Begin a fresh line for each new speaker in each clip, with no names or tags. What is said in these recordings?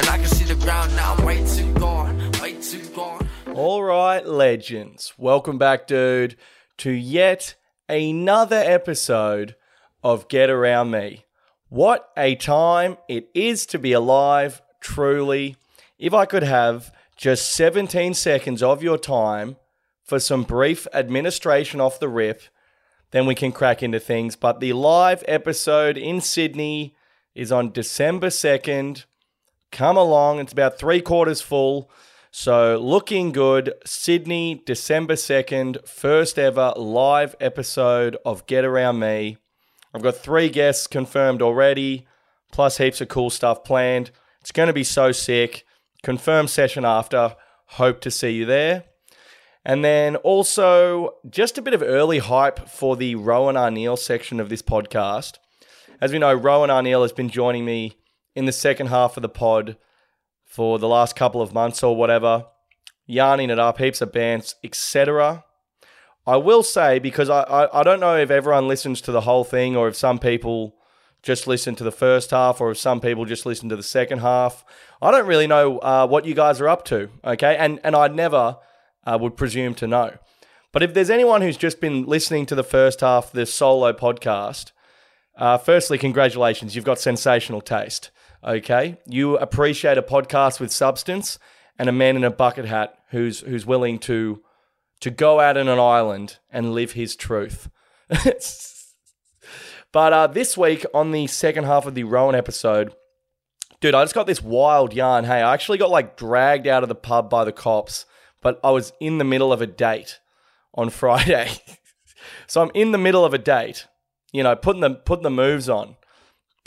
And I can see the ground now, I'm way too gone, way too gone.
All right, legends. Welcome back, dude, to yet another episode of Get Around Me. What a time it is to be alive, truly. If I could have just 17 seconds of your time for some brief administration off the rip, then we can crack into things. But the live episode in Sydney is on December 2nd. Come along, it's about three quarters full. So, looking good. Sydney, December 2nd, first ever live episode of Get Around Me. I've got three guests confirmed already, plus heaps of cool stuff planned. It's going to be so sick. Confirmed session after. Hope to see you there. And then also, just a bit of early hype for the Rohan Arneil section of this podcast. As we know, Rohan Arneil has been joining me in the second half of the pod for the last couple of months or whatever, yarning it up, heaps of bands, etc. I will say, because I, I, I don't know if everyone listens to the whole thing or if some people just listen to the first half or if some people just listen to the second half. I don't really know uh, what you guys are up to, okay? And, and I never uh, would presume to know. But if there's anyone who's just been listening to the first half of this solo podcast, uh, firstly, congratulations. You've got sensational taste. Okay. You appreciate a podcast with substance and a man in a bucket hat who's who's willing to to go out on an island and live his truth. but uh, this week on the second half of the Rohan episode, dude, I just got this wild yarn. Hey, I actually got like dragged out of the pub by the cops but I was in the middle of a date on Friday. so I'm in the middle of a date, you know, putting the putting the moves on.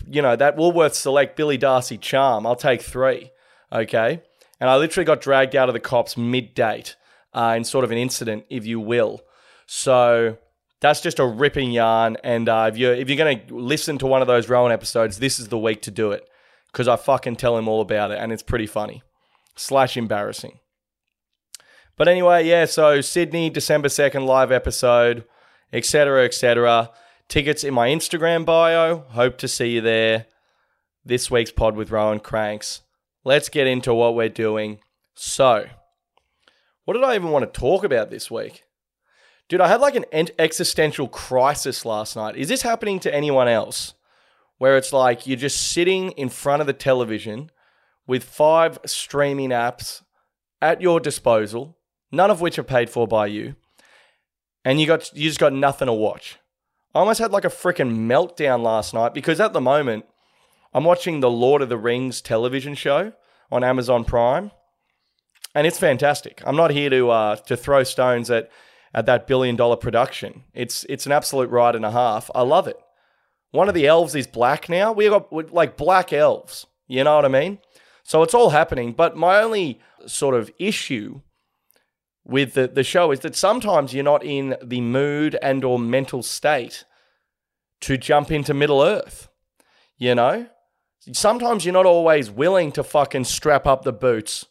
You know, that Woolworths Select Billy Darcy charm, I'll take three. Okay. And I literally got dragged out of the cops mid date uh, in sort of an incident, if you will. So that's just a ripping yarn. And uh, if you're if you're gonna listen to one of those Rohan episodes, this is the week to do it because I fucking tell him all about it, and it's pretty funny slash embarrassing. But anyway, yeah, so Sydney, December 2nd, live episode, etc., etc. Tickets in my Instagram bio. Hope to see you there. This week's pod with Rohan Cranks. Let's get into what we're doing. So, what did I even want to talk about this week? Dude, I had like an existential crisis last night. Is this happening to anyone else? Where it's like you're just sitting in front of the television with five streaming apps at your disposal none of which are paid for by you, and you got you just got nothing to watch. I almost had like a freaking meltdown last night because at the moment I'm watching the Lord of the Rings television show on Amazon Prime, and it's fantastic. I'm not here to uh, to throw stones at at that billion dollar production. It's it's an absolute ride and a half. I love it. One of the elves is black now. We got like black elves. You know what I mean? So it's all happening. But my only sort of issue with the, the show is that sometimes you're not in the mood and or mental state to jump into Middle Earth. You know? Sometimes you're not always willing to fucking strap up the boots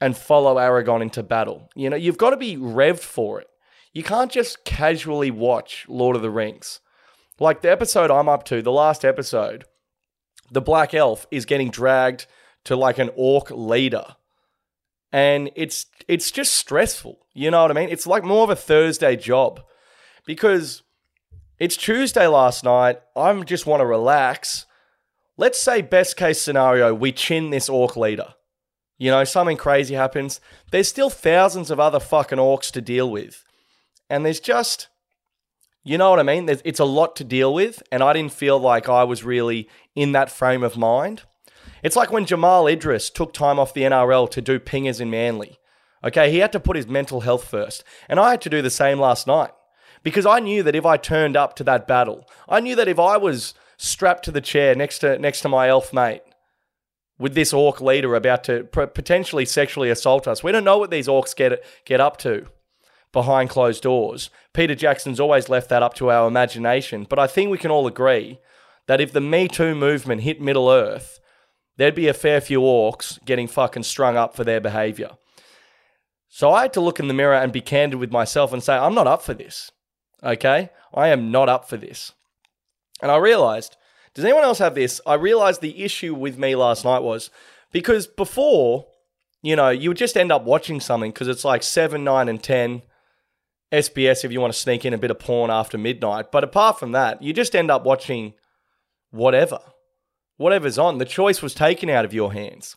and follow Aragorn into battle. You know, you've got to be revved for it. You can't just casually watch Lord of the Rings. Like the episode I'm up to, the last episode, the Black Elf is getting dragged to like an orc leader and it's it's just stressful. You know what I mean? It's like more of a Thursday job because it's Tuesday last night. I just want to relax. Let's say best case scenario, we chin this orc leader. You know, something crazy happens. There's still thousands of other fucking orcs to deal with. And there's just, you know what I mean? There's, it's a lot to deal with. And I didn't feel like I was really in that frame of mind. It's like when Jamal Idris took time off the NRL to do pingers in Manly. Okay, he had to put his mental health first. And I had to do the same last night because I knew that if I turned up to that battle, I knew that if I was strapped to the chair next to next to my elf mate with this orc leader about to potentially sexually assault us, we don't know what these orcs get get up to behind closed doors. Peter Jackson's always left that up to our imagination, but I think we can all agree that if the Me Too movement hit Middle Earth, there'd be a fair few orcs getting fucking strung up for their behavior. So I had to look in the mirror and be candid with myself and say, I'm not up for this. Okay? I am not up for this. And I realized, does anyone else have this? I realized the issue with me last night was Because before, you know, you would just end up watching something because it's like 7, 9, and 10. SBS if you want to sneak in a bit of porn after midnight. But apart from that, you just end up watching whatever. Whatever's on. The choice was taken out of your hands.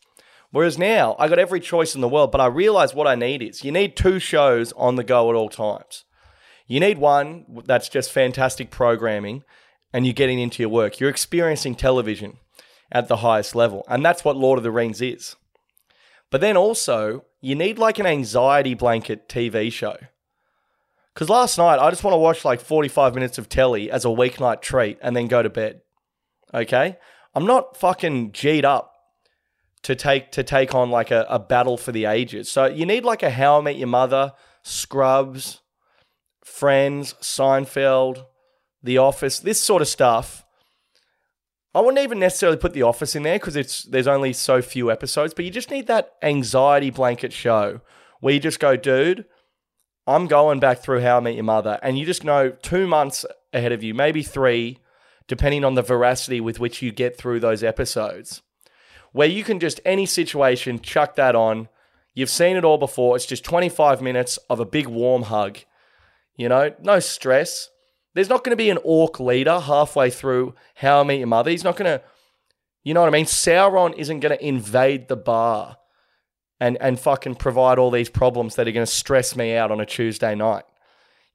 Whereas now, I got every choice in the world, but I realize what I need is you need two shows on the go at all times. You need one that's just fantastic programming and you're getting into your work. You're experiencing television at the highest level. And that's what Lord of the Rings is. But then also, you need like an anxiety blanket TV show. Because last night, I just want to watch like 45 minutes of telly as a weeknight treat and then go to bed. Okay? I'm not fucking G'd up to take to take on like a, a battle for the ages. So you need like a How I Met Your Mother, Scrubs, Friends, Seinfeld, The Office, this sort of stuff. I wouldn't even necessarily put The Office in there because it's there's only so few episodes, but you just need that anxiety blanket show where you just go, dude, I'm going back through How I Met Your Mother, and you just know two months ahead of you, maybe three, depending on the veracity with which you get through those episodes, where you can just any situation chuck that on. You've seen it all before. It's just 25 minutes of a big warm hug. You know, no stress. There's not going to be an orc leader halfway through How I Met Your Mother. He's not going to, you know what I mean? Sauron isn't going to invade the bar and, and fucking provide all these problems that are going to stress me out on a Tuesday night.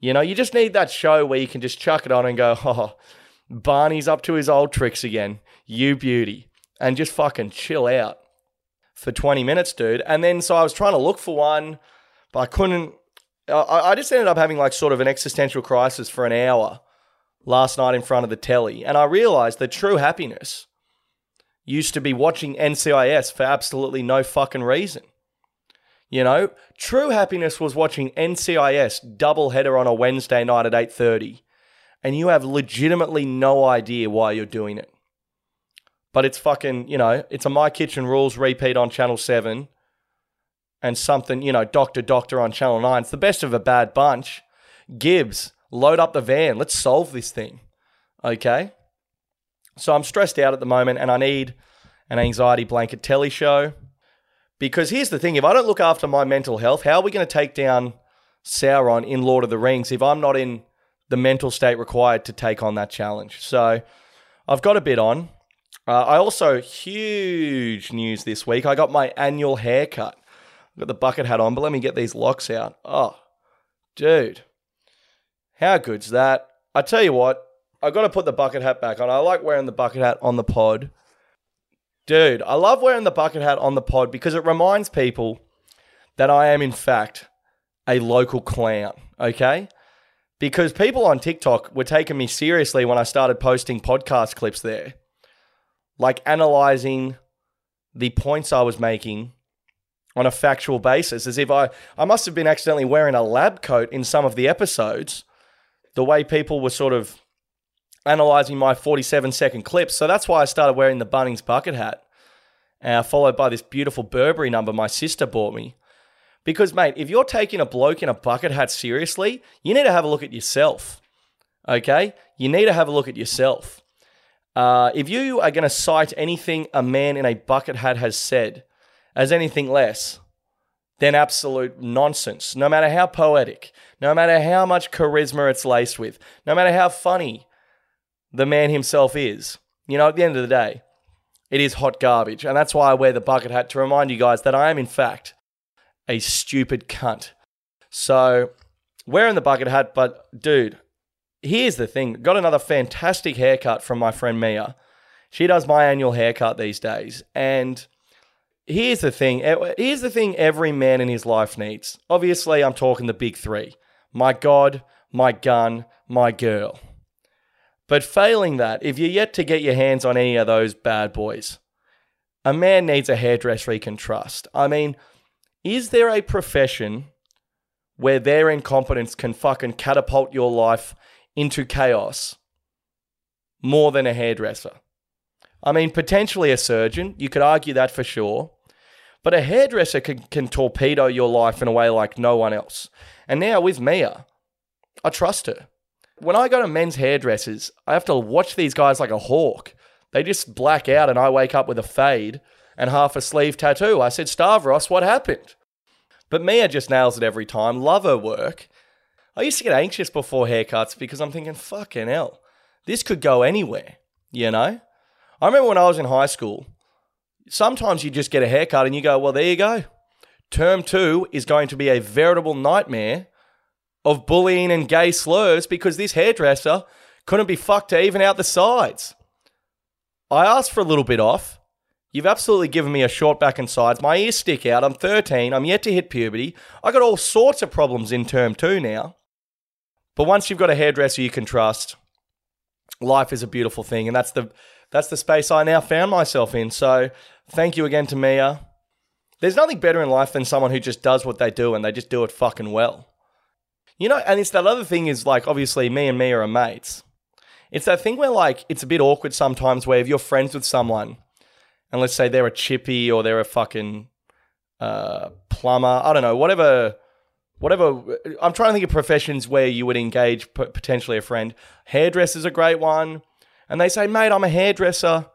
You know, you just need that show where you can just chuck it on and go, oh, Barney's up to his old tricks again. You beauty. And just fucking chill out for 20 minutes, dude. And then so I was trying to look for one, but I couldn't. I, I just ended up having like sort of an existential crisis for an hour last night in front of the telly. And I realized that true happiness used to be watching NCIS for absolutely no fucking reason. You know, true happiness was watching NCIS double header on a Wednesday night at 8:30 and you have legitimately no idea why you're doing it. But it's fucking, you know, it's a My Kitchen Rules repeat on Channel 7 and something, you know, Doctor Doctor on Channel 9. It's the best of a bad bunch. Gibbs, load up the van. Let's solve this thing. Okay? So I'm stressed out at the moment and I need an anxiety blanket telly show. Because here's the thing if I don't look after my mental health, how are we going to take down Sauron in Lord of the Rings if I'm not in the mental state required to take on that challenge? So I've got a bit on. Uh, I also, huge news this week. I got my annual haircut. I've got the bucket hat on, but let me get these locks out. Oh, dude. How good's that? I tell you what, I've got to put the bucket hat back on. I like wearing the bucket hat on the pod. Dude, I love wearing the bucket hat on the pod because it reminds people that I am, in fact, a local clown, okay? Because people on TikTok were taking me seriously when I started posting podcast clips there, like analyzing the points I was making on a factual basis, as if I, I must have been accidentally wearing a lab coat in some of the episodes, the way people were sort of analyzing my 47 second clips. So that's why I started wearing the Bunnings bucket hat, uh, followed by this beautiful Burberry number my sister bought me. Because, mate, if you're taking a bloke in a bucket hat seriously, you need to have a look at yourself. Okay? You need to have a look at yourself. Uh, if you are going to cite anything a man in a bucket hat has said as anything less, than absolute nonsense. No matter how poetic, no matter how much charisma it's laced with, no matter how funny the man himself is. You know, at the end of the day, it is hot garbage. And that's why I wear the bucket hat to remind you guys that I am, in fact, a stupid cunt. So, wearing the bucket hat, but dude, here's the thing got another fantastic haircut from my friend Mia. She does my annual haircut these days. And here's the thing here's the thing every man in his life needs. Obviously, I'm talking the big three my God, my gun, my girl. But failing that, if you're yet to get your hands on any of those bad boys, a man needs a hairdresser he can trust. I mean, is there a profession where their incompetence can fucking catapult your life into chaos more than a hairdresser? I mean, potentially a surgeon, you could argue that for sure. But a hairdresser can, can torpedo your life in a way like no one else. And now with Mia, I trust her when I go to men's hairdressers, I have to watch these guys like a hawk. They just black out and I wake up with a fade and half a sleeve tattoo. I said, Stavros, what happened? But Mia just nails it every time. Love her work. I used to get anxious before haircuts because I'm thinking, fucking hell, this could go anywhere, you know? I remember when I was in high school, sometimes you just get a haircut and you go, well, there you go. Term two is going to be a veritable nightmare of bullying and gay slurs because this hairdresser couldn't be fucked to even out the sides. I asked for a little bit off. You've absolutely given me a short back and sides. My ears stick out. I'm 13. I'm yet to hit puberty. I got all sorts of problems in term two now. But once you've got a hairdresser you can trust, life is a beautiful thing, and that's the that's the space I now found myself in. So thank you again to Mia. There's nothing better in life than someone who just does what they do and they just do it fucking well. You know, and it's that other thing is like obviously me and Mia are mates. It's that thing where like it's a bit awkward sometimes where if you're friends with someone and let's say they're a chippy or they're a fucking uh, plumber, I don't know, whatever whatever. I'm trying to think of professions where you would engage p- potentially a friend. Hairdresser's a great one. And they say, mate, I'm a hairdresser.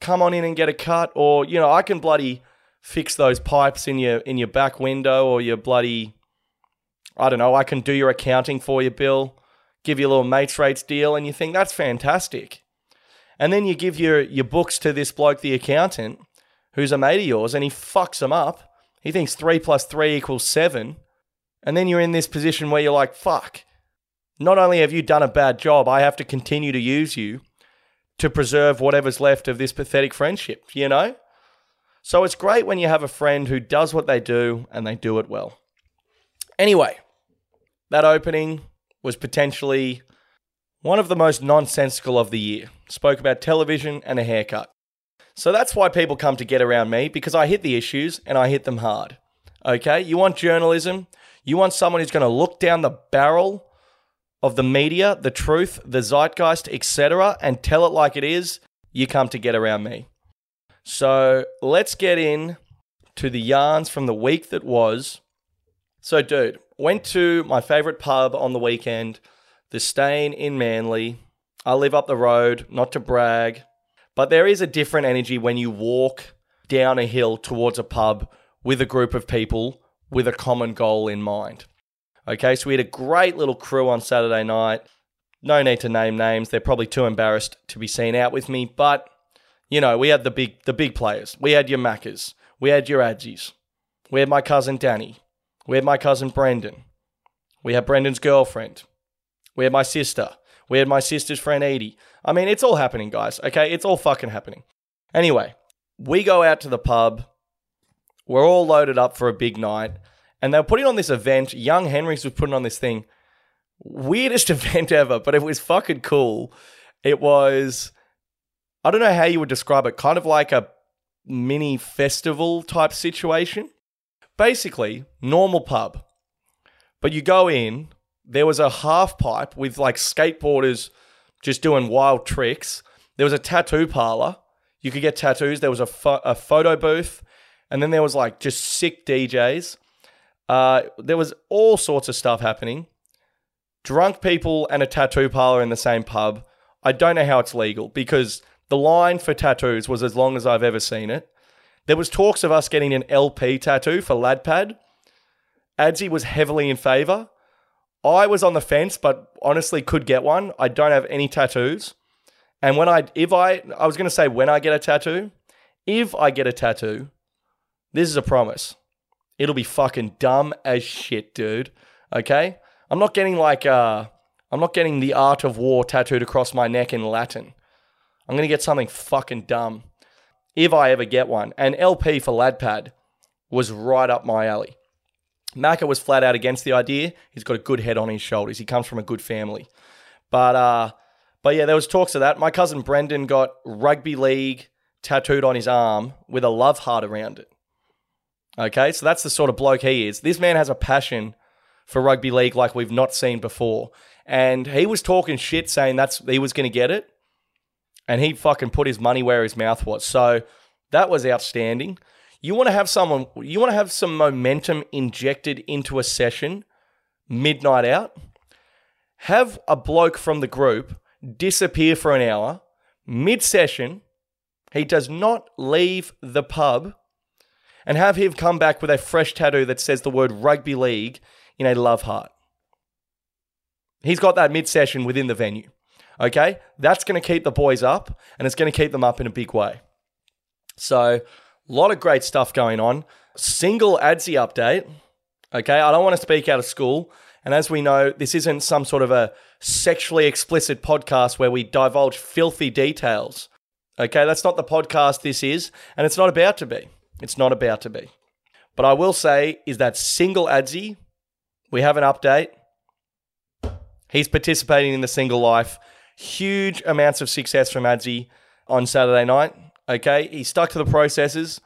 Come on in and get a cut. Or, you know, I can bloody fix those pipes in your in your back window or your bloody I don't know, I can do your accounting for you, Bill. Give you a little mates rates deal, and you think that's fantastic. And then you give your your books to this bloke, the accountant, who's a mate of yours, and he fucks them up. He thinks three plus three equals seven and then you're in this position where you're like, fuck, not only have you done a bad job, I have to continue to use you to preserve whatever's left of this pathetic friendship, you know? So it's great when you have a friend who does what they do and they do it well. Anyway, that opening was potentially one of the most nonsensical of the year. Spoke about television and a haircut. So that's why people come to get around me because I hit the issues and I hit them hard. Okay? You want journalism? You want someone who's going to look down the barrel of the media, the truth, the zeitgeist, etc., and tell it like it is. You come to get around me. So let's get in to the yarns from the week that was. So, dude, went to my favorite pub on the weekend, the Steyne in Manly. I live up the road, not to brag, but there is a different energy when you walk down a hill towards a pub with a group of people with a common goal in mind. Okay, so we had a great little crew on Saturday night. No need to name names. They're probably too embarrassed to be seen out with me, but you know, we had the big the big players. We had your Maccas. We had your Adzies. We had my cousin Danny. We had my cousin Brendan. We had Brendan's girlfriend. We had my sister. We had my sister's friend Edie. I mean, it's all happening, guys. Okay, it's all fucking happening. Anyway, we go out to the pub. We're all loaded up for a big night. And they were putting on this event. Young Henrys was putting on this thing. Weirdest event ever, but it was fucking cool. It was, I don't know how you would describe it, kind of like a mini festival type situation. Basically, normal pub. But you go in, there was a half pipe with like skateboarders just doing wild tricks. There was a tattoo parlor. You could get tattoos. There was a, pho- a photo booth. And then there was like just sick DJs. Uh, there was all sorts of stuff happening. Drunk people and a tattoo parlor in the same pub. I don't know how it's legal because the line for tattoos was as long as I've ever seen it. There was talks of us getting an LP tattoo for Ladpad. Adzi was heavily in favor. I was on the fence, but honestly could get one. I don't have any tattoos. And when I, if I, I was going to say when I get a tattoo, if I get a tattoo, this is a promise. It'll be fucking dumb as shit, dude. Okay? I'm not getting like uh I'm not getting the art of war tattooed across my neck in Latin. I'm gonna get something fucking dumb. If I ever get one. And LP for Ladpad was right up my alley. Macca was flat out against the idea. He's got a good head on his shoulders. He comes from a good family. But uh but yeah, there was talks of that. My cousin Brendan got rugby league tattooed on his arm with a love heart around it. Okay, so that's the sort of bloke he is. This man has a passion for rugby league like we've not seen before. And he was talking shit saying that's he was going to get it. And he fucking put his money where his mouth was. So that was outstanding. You want to have someone you want to have some momentum injected into a session midnight out. Have a bloke from the group disappear for an hour mid session, He does not leave the pub and have him come back with a fresh tattoo that says the word rugby league in a love heart. He's got that mid session within the venue. Okay? That's going to keep the boys up and it's going to keep them up in a big way. So, a lot of great stuff going on. Single Adzi update. Okay? I don't want to speak out of school. And as we know, this isn't some sort of a sexually explicit podcast where we divulge filthy details. Okay? That's not the podcast this is. And it's not about to be. It's not about to be. But I will say is that single Adzi, we have an update. He's participating in the single life. Huge amounts of success from Adzi on Saturday night. Okay, he stuck to the processes.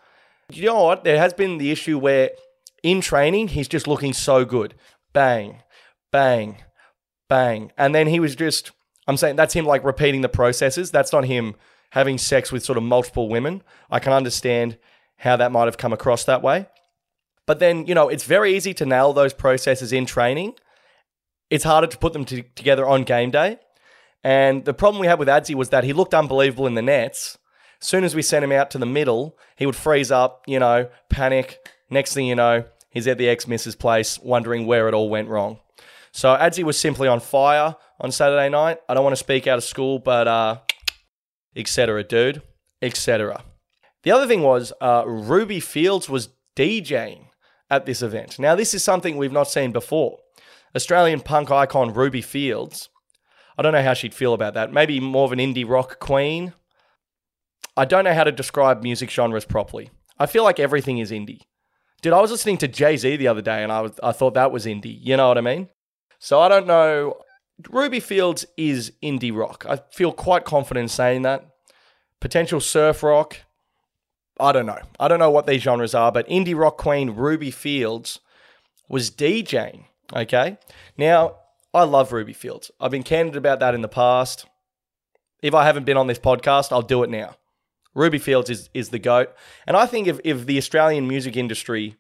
You know what? There has been the issue where in training he's just looking so good. Bang, bang, bang. And then he was just, I'm saying that's him like repeating the processes. That's not him having sex with sort of multiple women. I can understand how that might have come across that way. But then, you know, it's very easy to nail those processes in training. It's harder to put them to, together on game day. And the problem we had with Adzi was that he looked unbelievable in the nets. Soon as we sent him out to the middle, he would freeze up, you know, panic. Next thing you know, he's at the ex missus place wondering where it all went wrong. So Adzi was simply on fire on Saturday night. I don't want to speak out of school, but uh, etc. dude, etc. The other thing was uh, Ruby Fields was DJing at this event. Now, this is something we've not seen before. Australian punk icon Ruby Fields. I don't know how she'd feel about that. Maybe more of an indie rock queen. I don't know how to describe music genres properly. I feel like everything is indie. Dude, I was listening to Jay Z the other day and I, was, I thought that was indie. You know what I mean? So I don't know. Ruby Fields is indie rock. I feel quite confident in saying that. Potential surf rock. I don't know. I don't know what these genres are, but indie rock queen Ruby Fields was DJing. Okay. Now, I love Ruby Fields. I've been candid about that in the past. If I haven't been on this podcast, I'll do it now. Ruby Fields is, is the GOAT. And I think if, if the Australian music industry,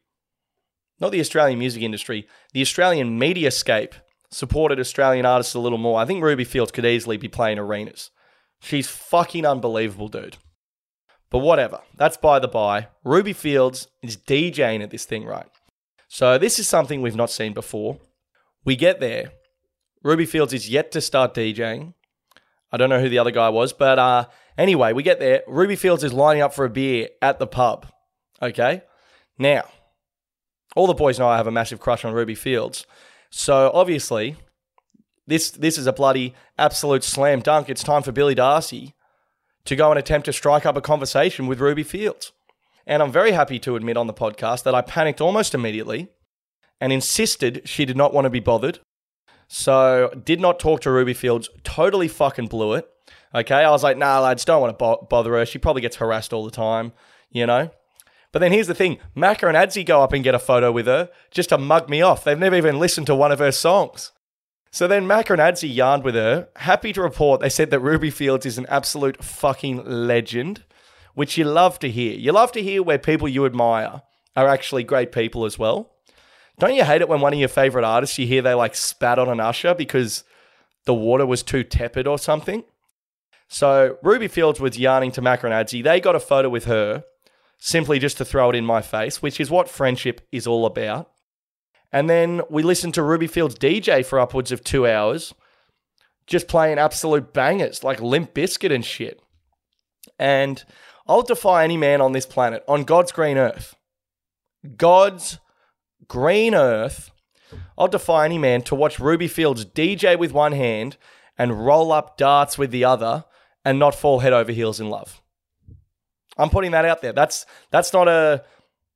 not the Australian music industry, the Australian mediascape supported Australian artists a little more, I think Ruby Fields could easily be playing arenas. She's fucking unbelievable, dude. But whatever, that's by the by. Ruby Fields is DJing at this thing, right? So this is something we've not seen before. We get there. Ruby Fields is yet to start DJing. I don't know who the other guy was, but uh, anyway, we get there. Ruby Fields is lining up for a beer at the pub. Okay? Now, all the boys know I have a massive crush on Ruby Fields. So obviously, this this is a bloody absolute slam dunk. It's time for Billy Darcy to go and attempt to strike up a conversation with Ruby Fields. And I'm very happy to admit on the podcast that I panicked almost immediately and insisted she did not want to be bothered. So, did not talk to Ruby Fields, totally fucking blew it. Okay, I was like, nah, lads, don't want to bo- bother her. She probably gets harassed all the time, you know? But then here's the thing Macca and Adzi go up and get a photo with her just to mug me off. They've never even listened to one of her songs. So then Macca and Adzi yarned with her. Happy to report they said that Ruby Fields is an absolute fucking legend, which you love to hear. You love to hear where people you admire are actually great people as well. Don't you hate it when one of your favorite artists you hear they like spat on an usher because the water was too tepid or something? So Ruby Fields was yarning to Adzi. They got a photo with her simply just to throw it in my face, which is what friendship is all about. And then we listened to Ruby Fields DJ for upwards of two hours, just playing absolute bangers like Limp Bizkit and shit. And I'll defy any man on this planet, on God's green earth, God's green earth, I'll defy any man to watch Ruby Fields DJ with one hand and roll up darts with the other and not fall head over heels in love. I'm putting that out there. That's that's not a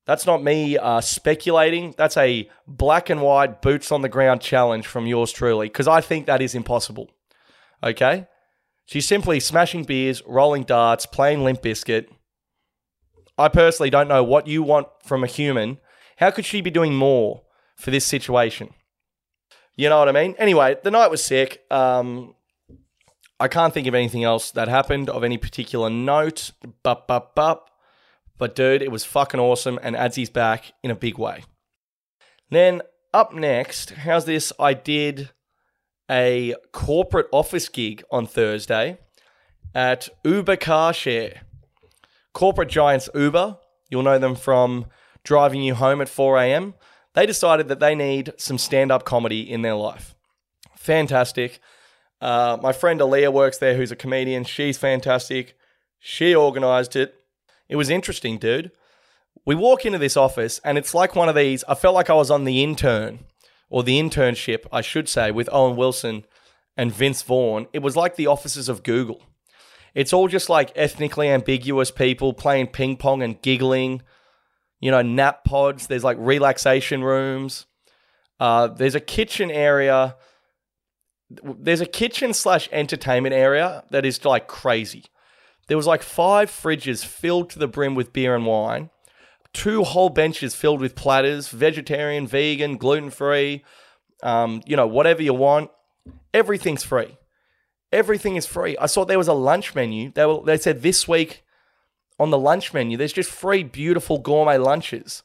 that's not me uh, speculating. That's a black and white boots on the ground challenge from yours truly, because I think that is impossible. Okay? She's simply smashing beers, rolling darts, playing Limp Bizkit. I personally don't know what you want from a human. How could she be doing more for this situation? You know what I mean? Anyway, the night was sick. Um, I can't think of anything else that happened of any particular note. Bup, bup, bup. But dude, it was fucking awesome, and Adzi's back in a big way. Then up next, how's this? I did a corporate office gig on Thursday at Uber Car Share. Corporate giants Uber, you'll know them from driving you home at 4 a.m., they decided that they need some stand up comedy in their life. Fantastic. Uh, my friend Aaliyah works there, who's a comedian. She's fantastic. She organized it. It was interesting, dude. We walk into this office, and it's like one of these. I felt like I was on the intern, or the internship, I should say, with Owen Wilson and Vince Vaughn. It was like the offices of Google. It's all just like ethnically ambiguous people playing ping pong and giggling. You know, nap pods. There's like relaxation rooms. Uh, there's a kitchen area. There's a kitchen slash entertainment area that is like crazy. There was like five fridges filled to the brim with beer and wine, two whole benches filled with platters, vegetarian, vegan, gluten free, um, you know, whatever you want. Everything's free. Everything is free. I saw there was a lunch menu. They were, they said this week on the lunch menu, there's just free, beautiful gourmet lunches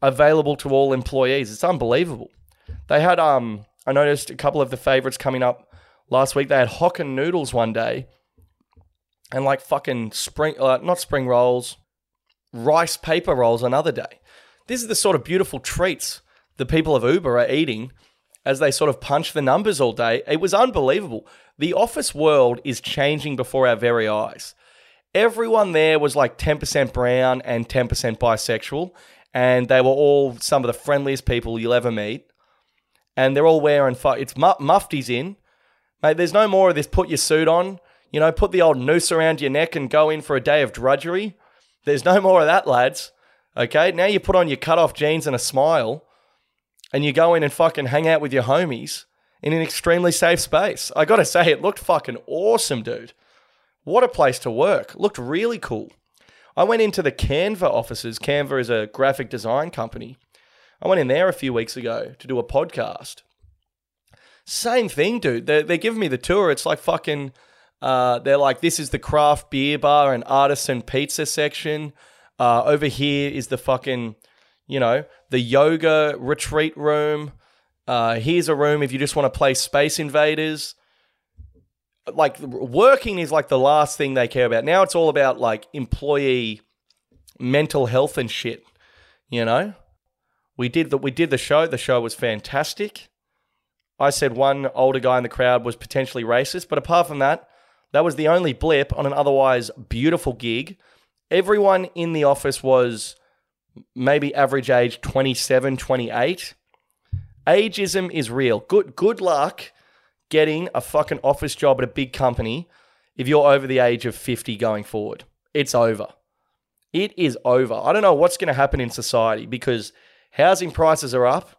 available to all employees. It's unbelievable. They had um, I noticed a couple of the favorites coming up last week. They had Hokkien noodles one day, and like fucking spring, uh, not spring rolls, rice paper rolls another day. This is the sort of beautiful treats the people of Uber are eating as they sort of punch the numbers all day. It was unbelievable. The office world is changing before our very eyes. Everyone there was like 10% brown and 10% bisexual, and they were all some of the friendliest people you'll ever meet. And they're all wearing, fu- it's mu- mufties in. Mate, there's no more of this put your suit on, you know, put the old noose around your neck and go in for a day of drudgery. There's no more of that, lads. Okay, now you put on your cut off jeans and a smile, and you go in and fucking hang out with your homies in an extremely safe space. I gotta say, it looked fucking awesome, dude. What a place to work. Looked really cool. I went into the Canva offices. Canva is a graphic design company. I went in there a few weeks ago to do a podcast. Same thing, dude. They're, they're giving me the tour. It's like fucking, uh, they're like, this is the craft beer bar and artisan pizza section. Uh, over here is the fucking, you know, the yoga retreat room. Uh, here's a room if you just want to play Space Invaders. Like working is like the last thing they care about. Now it's all about like employee mental health and shit. You know, we did the we did the show. The show was fantastic. I said one older guy in the crowd was potentially racist, but apart from that, that was the only blip on an otherwise beautiful gig. Everyone in the office was maybe average age 27, 28. Ageism is real. Good good luck getting a fucking office job at a big company if you're over the age of 50 going forward. It's over. It is over. I don't know what's going to happen in society because housing prices are up.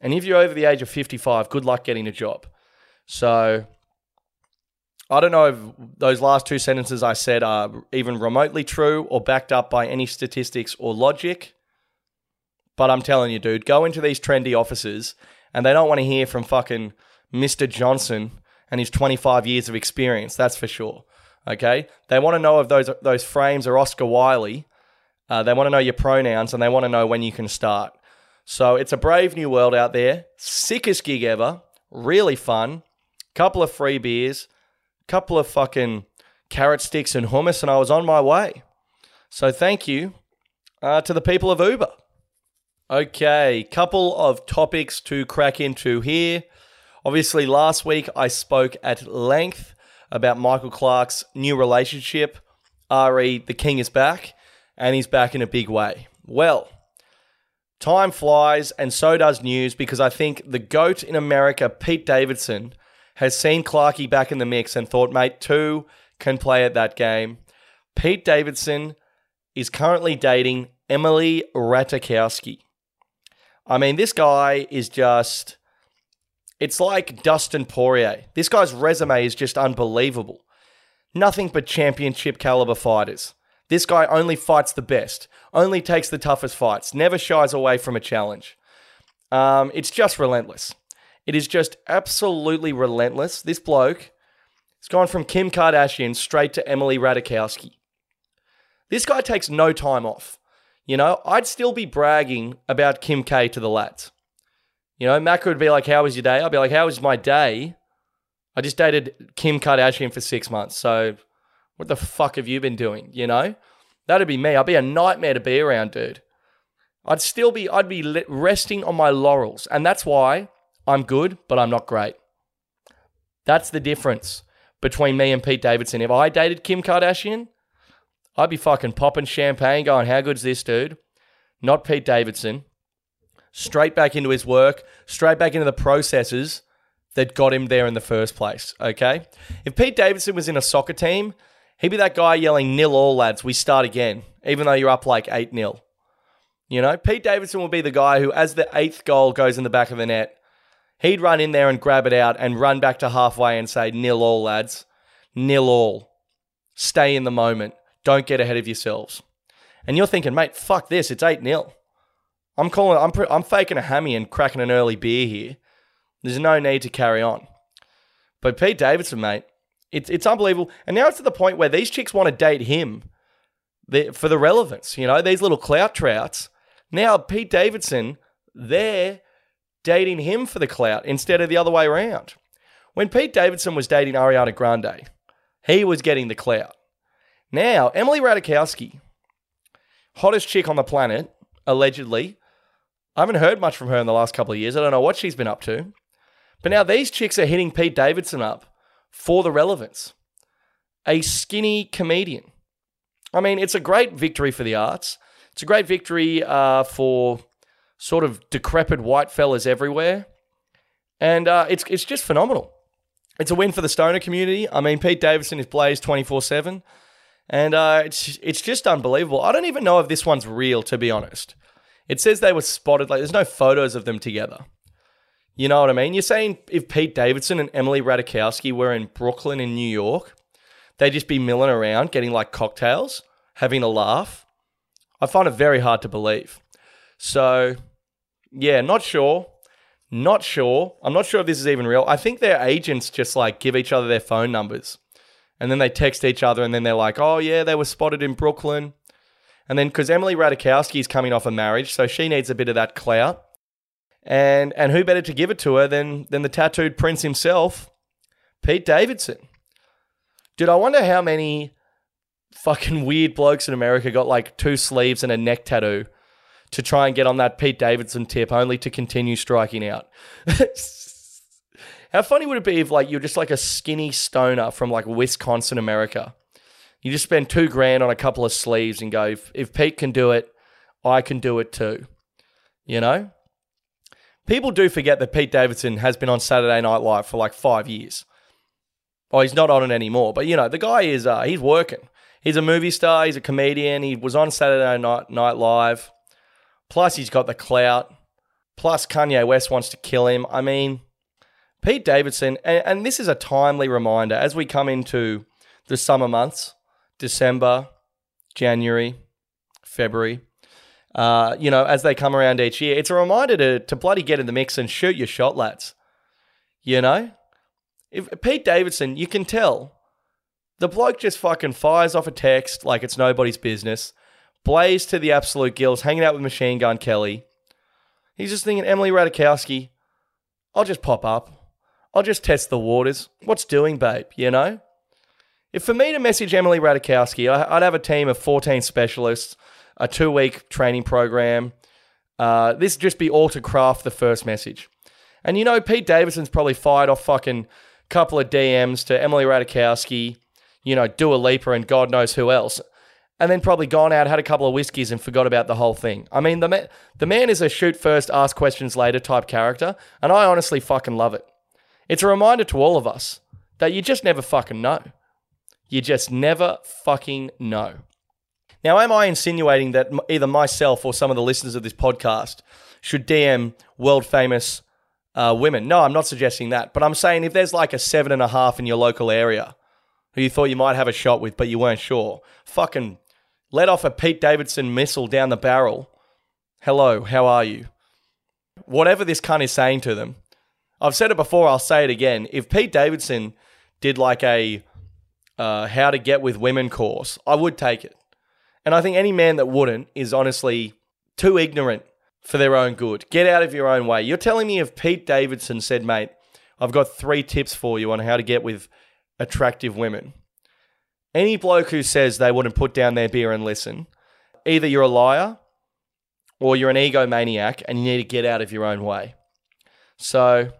And if you're over the age of 55, good luck getting a job. So I don't know if those last two sentences I said are even remotely true or backed up by any statistics or logic. But I'm telling you, dude, go into these trendy offices and they don't want to hear from fucking Mr. Johnson and his 25 years of experience. That's for sure. Okay? They want to know if those, those frames are Oscar Wylee. Uh, they want to know your pronouns and they want to know when you can start. So it's a brave new world out there. Sickest gig ever. Really fun. Couple of free beers. Couple of fucking carrot sticks and hummus, and I was on my way. So thank you uh, to the people of Uber. Okay, couple of topics to crack into here. Obviously, last week I spoke at length about Michael Clarke's new relationship. Ari, the king is back, and he's back in a big way. Well, time flies, and so does news, because I think the GOAT in America, Pete Davidson, has seen Clarky back in the mix and thought, mate, two can play at that game. Pete Davidson is currently dating Emily Ratajkowski. I mean, this guy is just. It's like Dustin Poirier. This guy's resume is just unbelievable. Nothing but championship caliber fighters. This guy only fights the best, only takes the toughest fights, never shies away from a challenge. Um, it's just relentless. It is just absolutely relentless. This bloke has gone from Kim Kardashian straight to Emily Ratajkowski. This guy takes no time off. You know, I'd still be bragging about Kim K to the lads. You know, Mac would be like, How was your day? I'd be like, How was my day? I just dated Kim Kardashian for six months. So what the fuck have you been doing? You know? That'd be me. I'd be a nightmare to be around, dude. I'd still be, I'd be resting on my laurels. And that's why I'm good, but I'm not great. That's the difference between me and Pete Davidson. If I dated Kim Kardashian, I'd be fucking popping champagne going, how good's this, dude? Not Pete Davidson. Straight back into his work, straight back into the processes that got him there in the first place, okay? If Pete Davidson was in a soccer team, he'd be that guy yelling, nil all, lads, we start again, even though you're up like 8 0. You know, Pete Davidson will be the guy who, as the eighth goal goes in the back of the net, he'd run in there and grab it out and run back to halfway and say, nil all, lads. Nil all. Stay in the moment. Don't get ahead of yourselves. And you're thinking, mate, fuck this. It's 8 0. I'm calling, I'm, pre- I'm faking a hammy and cracking an early beer here. There's no need to carry on. But Pete Davidson, mate, it's, it's unbelievable. And now it's to the point where these chicks want to date him for the relevance. You know, these little clout trouts. Now, Pete Davidson, they're dating him for the clout instead of the other way around. When Pete Davidson was dating Ariana Grande, he was getting the clout. Now, Emily Ratajkowski, hottest chick on the planet, allegedly. I haven't heard much from her in the last couple of years. I don't know what she's been up to. But now these chicks are hitting Pete Davidson up for the relevance. A skinny comedian. I mean, it's a great victory for the arts. It's a great victory uh, for sort of decrepit white fellas everywhere. And uh, it's, it's just phenomenal. It's a win for the stoner community. I mean, Pete Davidson is blazed 24 7. And uh, it's, it's just unbelievable. I don't even know if this one's real, to be honest. It says they were spotted, like, there's no photos of them together. You know what I mean? You're saying if Pete Davidson and Emily Ratajkowski were in Brooklyn in New York, they'd just be milling around, getting like cocktails, having a laugh. I find it very hard to believe. So, yeah, not sure. Not sure. I'm not sure if this is even real. I think their agents just like give each other their phone numbers and then they text each other and then they're like, oh, yeah, they were spotted in Brooklyn. And then because Emily Ratajkowski is coming off a marriage, so she needs a bit of that clout. And and who better to give it to her than than the tattooed prince himself, Pete Davidson. Dude, I wonder how many fucking weird blokes in America got like two sleeves and a neck tattoo to try and get on that Pete Davidson tip, only to continue striking out. how funny would it be if like you're just like a skinny stoner from like Wisconsin, America? You just spend two grand on a couple of sleeves and go, if, if Pete can do it, I can do it too. You know? People do forget that Pete Davidson has been on Saturday Night Live for like five years. Oh, he's not on it anymore, but you know the guy is uh, he's working. He's a movie star. He's a comedian. He was on Saturday Night Night Live. Plus, he's got the clout. Plus, Kanye West wants to kill him. I mean, Pete Davidson, and, and this is a timely reminder as we come into the summer months, December, January, February uh, you know, as they come around each year. It's a reminder to, to bloody get in the mix and shoot your shot, lads. You know? If Pete Davidson, you can tell the bloke just fucking fires off a text like it's nobody's business, blaze to the absolute gills, hanging out with Machine Gun Kelly. He's just thinking, Emily Ratajkowski, I'll just pop up. I'll just test the waters. What's doing, babe? You know? If for me to message Emily Ratajkowski, I'd have a team of 14 specialists a two week training program. Uh, this just be all to craft the first message. And you know, Pete Davidson's probably fired off fucking couple of DMs to Emily Ratajkowski, you know, Dua Lipa and God knows who else. And then probably gone out, had a couple of whiskeys, and forgot about the whole thing. I mean, the man, the man is a shoot first, ask questions later type character, and I honestly fucking love it. It's a reminder to all of us that you just never fucking know. You just never fucking know. Now, am I insinuating that either myself or some of the listeners of this podcast should DM world famous uh, women? No, I'm not suggesting that. But I'm saying if there's like a seven and a half in your local area who you thought you might have a shot with, but you weren't sure, fucking let off a Pete Davidson missile down the barrel. Hello, how are you? Whatever this cunt is saying to them, I've said it before, I'll say it again. If Pete Davidson did like a uh, how to get with women course, I would take it. And I think any man that wouldn't is honestly too ignorant for their own good. Get out of your own way. You're telling me if Pete Davidson said, mate, I've got three tips for you on how to get with attractive women. Any bloke who says they wouldn't put down their beer and listen, either you're a liar or you're an egomaniac and you need to get out of your own way. So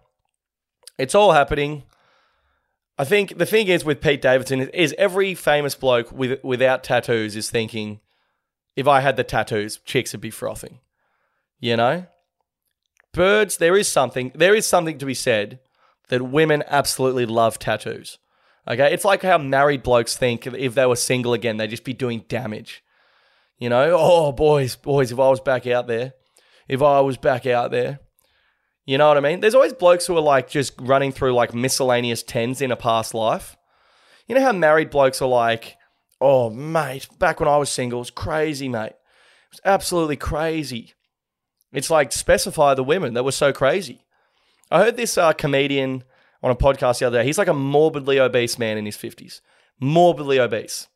it's all happening. I think the thing is with Pete Davidson is every famous bloke with without tattoos is thinking, if I had the tattoos, chicks would be frothing. You know? Birds, there is something there is something to be said that women absolutely love tattoos. Okay? It's like how married blokes think if they were single again, they'd just be doing damage. You know, oh boys, boys, if I was back out there, if I was back out there. You know what I mean? There's always blokes who are like just running through like miscellaneous tens in a past life. You know how married blokes are like, oh mate, back when I was single, it was crazy, mate. It was absolutely crazy. It's like specify the women that were so crazy. I heard this uh, comedian on a podcast the other day. He's like a morbidly obese man in his 50s. Morbidly obese.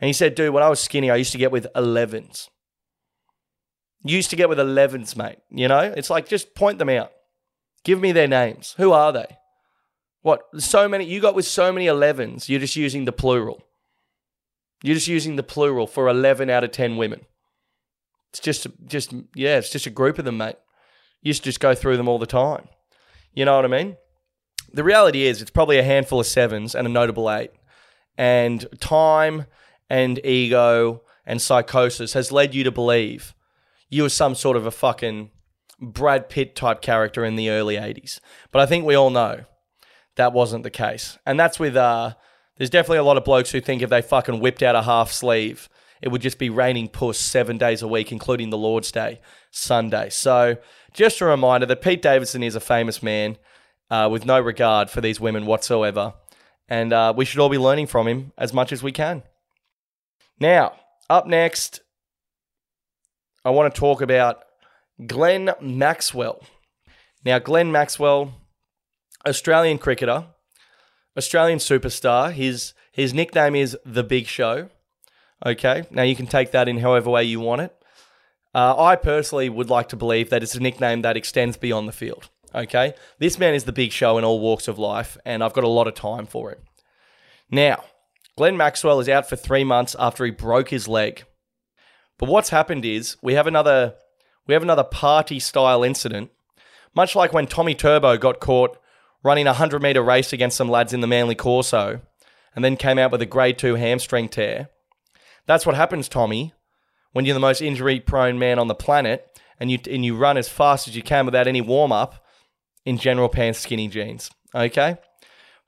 And he said, dude, when I was skinny, I used to get with 11s. Used to get with 11s, mate. You know, it's like just point them out. Give me their names. Who are they? What? So many, you got with so many 11s, you're just using the plural. You're just using the plural for 11 out of 10 women. It's just, just, yeah, it's just a group of them, mate. You used to just go through them all the time. You know what I mean? The reality is, it's probably a handful of sevens and a notable eight. And time and ego and psychosis has led you to believe you were some sort of a fucking Brad Pitt type character in the early 80s. But I think we all know that wasn't the case. And that's with, uh, there's definitely a lot of blokes who think if they fucking whipped out a half sleeve, it would just be raining puss seven days a week, including the Lord's Day, Sunday. So just a reminder that Pete Davidson is a famous man uh, with no regard for these women whatsoever. And uh, we should all be learning from him as much as we can. Now, up next, I want to talk about Glenn Maxwell. Now, Glenn Maxwell, Australian cricketer, Australian superstar. His his nickname is the Big Show. Okay, now you can take that in however way you want it. Uh, I personally would like to believe that it's a nickname that extends beyond the field. Okay, this man is the Big Show in all walks of life, and I've got a lot of time for it. Now, Glenn Maxwell is out for three months after he broke his leg. But what's happened is we have another we have another party style incident, much like when Tommy Turbo got caught running a 100 meter race against some lads in the Manly Corso and then came out with a grade 2 hamstring tear. That's what happens, Tommy, when you're the most injury prone man on the planet and you, and you run as fast as you can without any warm up in general pants skinny jeans. Okay?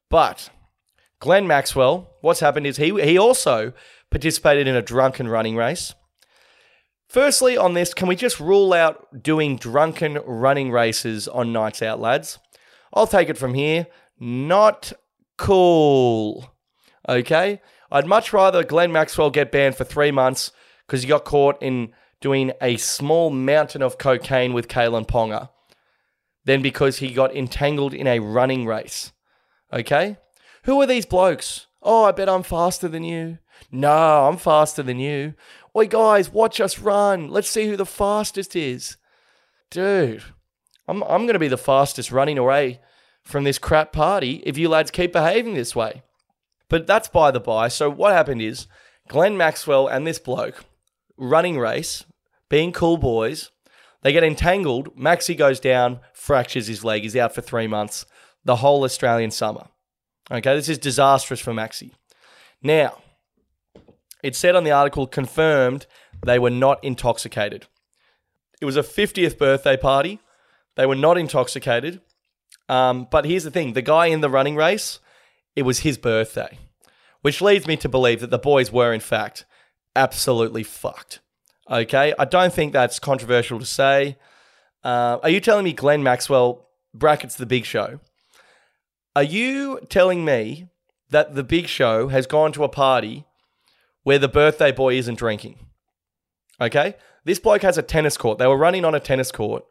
But Glenn Maxwell, what's happened is he, he also participated in a drunken running race. Firstly, on this, can we just rule out doing drunken running races on nights out, lads? I'll take it from here. Not cool. Okay? I'd much rather Glenn Maxwell get banned for three months because he got caught in doing a small mountain of cocaine with Kalyn Ponga than because he got entangled in a running race. Okay? Who are these blokes? Oh, I bet I'm faster than you. No, I'm faster than you. Oi, guys, watch us run. Let's see who the fastest is. Dude, I'm, I'm going to be the fastest running away from this crap party if you lads keep behaving this way. But that's by the by. So, what happened is Glenn Maxwell and this bloke running race, being cool boys, they get entangled. Maxi goes down, fractures his leg. He's out for three months, the whole Australian summer. Okay, this is disastrous for Maxi. Now, it said on the article confirmed they were not intoxicated. It was a 50th birthday party. They were not intoxicated. Um, but here's the thing the guy in the running race, it was his birthday, which leads me to believe that the boys were, in fact, absolutely fucked. Okay, I don't think that's controversial to say. Uh, are you telling me Glenn Maxwell, brackets the big show? Are you telling me that the big show has gone to a party where the birthday boy isn't drinking. Okay? This bloke has a tennis court. They were running on a tennis court.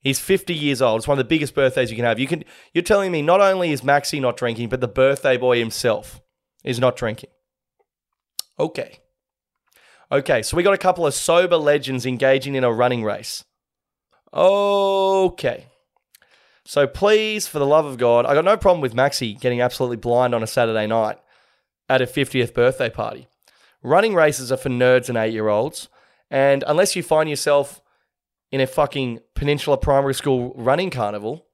He's 50 years old. It's one of the biggest birthdays you can have. You can you're telling me not only is Maxi not drinking, but the birthday boy himself is not drinking. Okay. Okay, so we got a couple of sober legends engaging in a running race. Okay. So please, for the love of God, I got no problem with Maxi getting absolutely blind on a Saturday night at a 50th birthday party. Running races are for nerds and eight year olds. And unless you find yourself in a fucking Peninsula Primary School running carnival,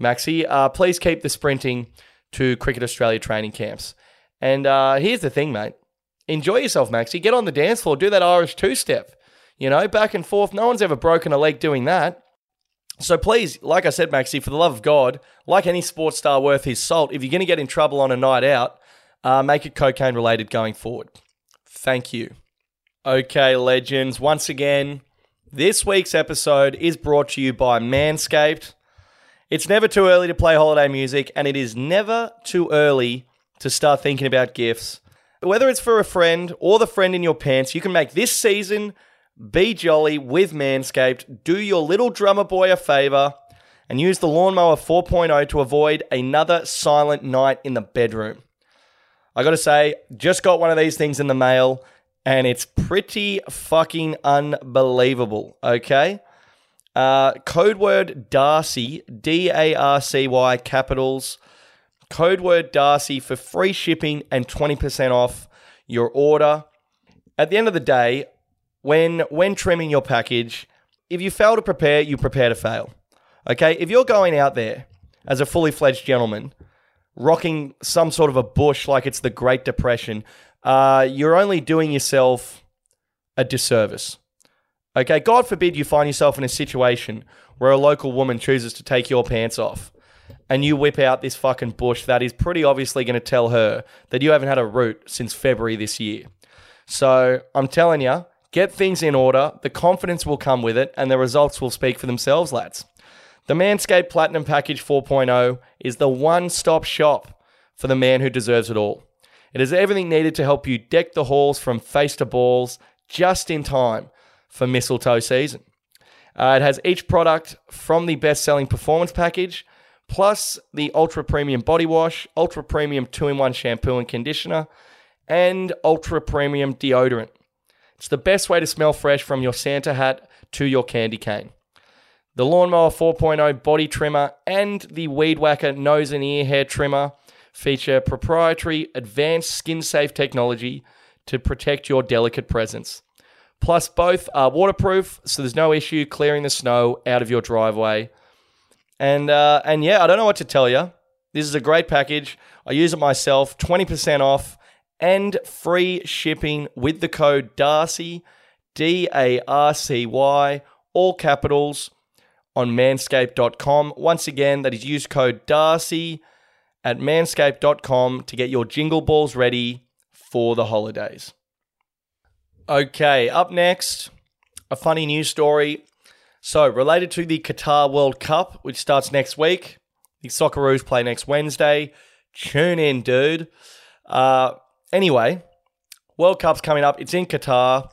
Maxi, uh, please keep the sprinting to Cricket Australia training camps. And uh, here's the thing, mate. Enjoy yourself, Maxi. Get on the dance floor, do that Irish two step. You know, back and forth. No one's ever broken a leg doing that. So please, like I said, Maxi, for the love of God, like any sports star worth his salt, if you're going to get in trouble on a night out, uh, make it cocaine related going forward. Thank you. Okay, legends. Once again, this week's episode is brought to you by Manscaped. It's never too early to play holiday music, and it is never too early to start thinking about gifts. Whether it's for a friend or the friend in your pants, you can make this season be jolly with Manscaped. Do your little drummer boy a favor and use the Lawnmower 4.0 to avoid another silent night in the bedroom. I gotta say, just got one of these things in the mail and it's pretty fucking unbelievable, okay? Uh, code word Darcy, D A R C Y, capitals. Code word Darcy for free shipping and 20% off your order. At the end of the day, when when trimming your package, if you fail to prepare, you prepare to fail. Okay? If you're going out there as a fully fledged gentleman, rocking some sort of a bush like it's the Great Depression, uh, you're only doing yourself a disservice. Okay, God forbid you find yourself in a situation where a local woman chooses to take your pants off and you whip out this fucking bush that is pretty obviously going to tell her that you haven't had a root since February this year. So I'm telling you, get things in order, the confidence will come with it, and the results will speak for themselves, lads. The Manscaped Platinum Package 4.0 is the one stop shop for the man who deserves it all. It has everything needed to help you deck the halls from face to balls just in time for mistletoe season. Uh, it has each product from the best selling performance package, plus the ultra premium body wash, ultra premium 2 in 1 shampoo and conditioner, and ultra premium deodorant. It's the best way to smell fresh from your Santa hat to your candy cane. The Lawnmower 4.0 body trimmer and the Weed Whacker nose and ear hair trimmer feature proprietary advanced skin safe technology to protect your delicate presence. Plus, both are waterproof, so there's no issue clearing the snow out of your driveway. And uh, and yeah, I don't know what to tell you. This is a great package. I use it myself. Twenty percent off and free shipping with the code Darcy D A R C Y all capitals on manscaped.com. Once again, that is use code Darcy at manscaped.com to get your jingle balls ready for the holidays. Okay, up next, a funny news story. So, related to the Qatar World Cup, which starts next week, the Socceroos play next Wednesday. Tune in, dude. Uh, anyway, World Cup's coming up. It's in Qatar,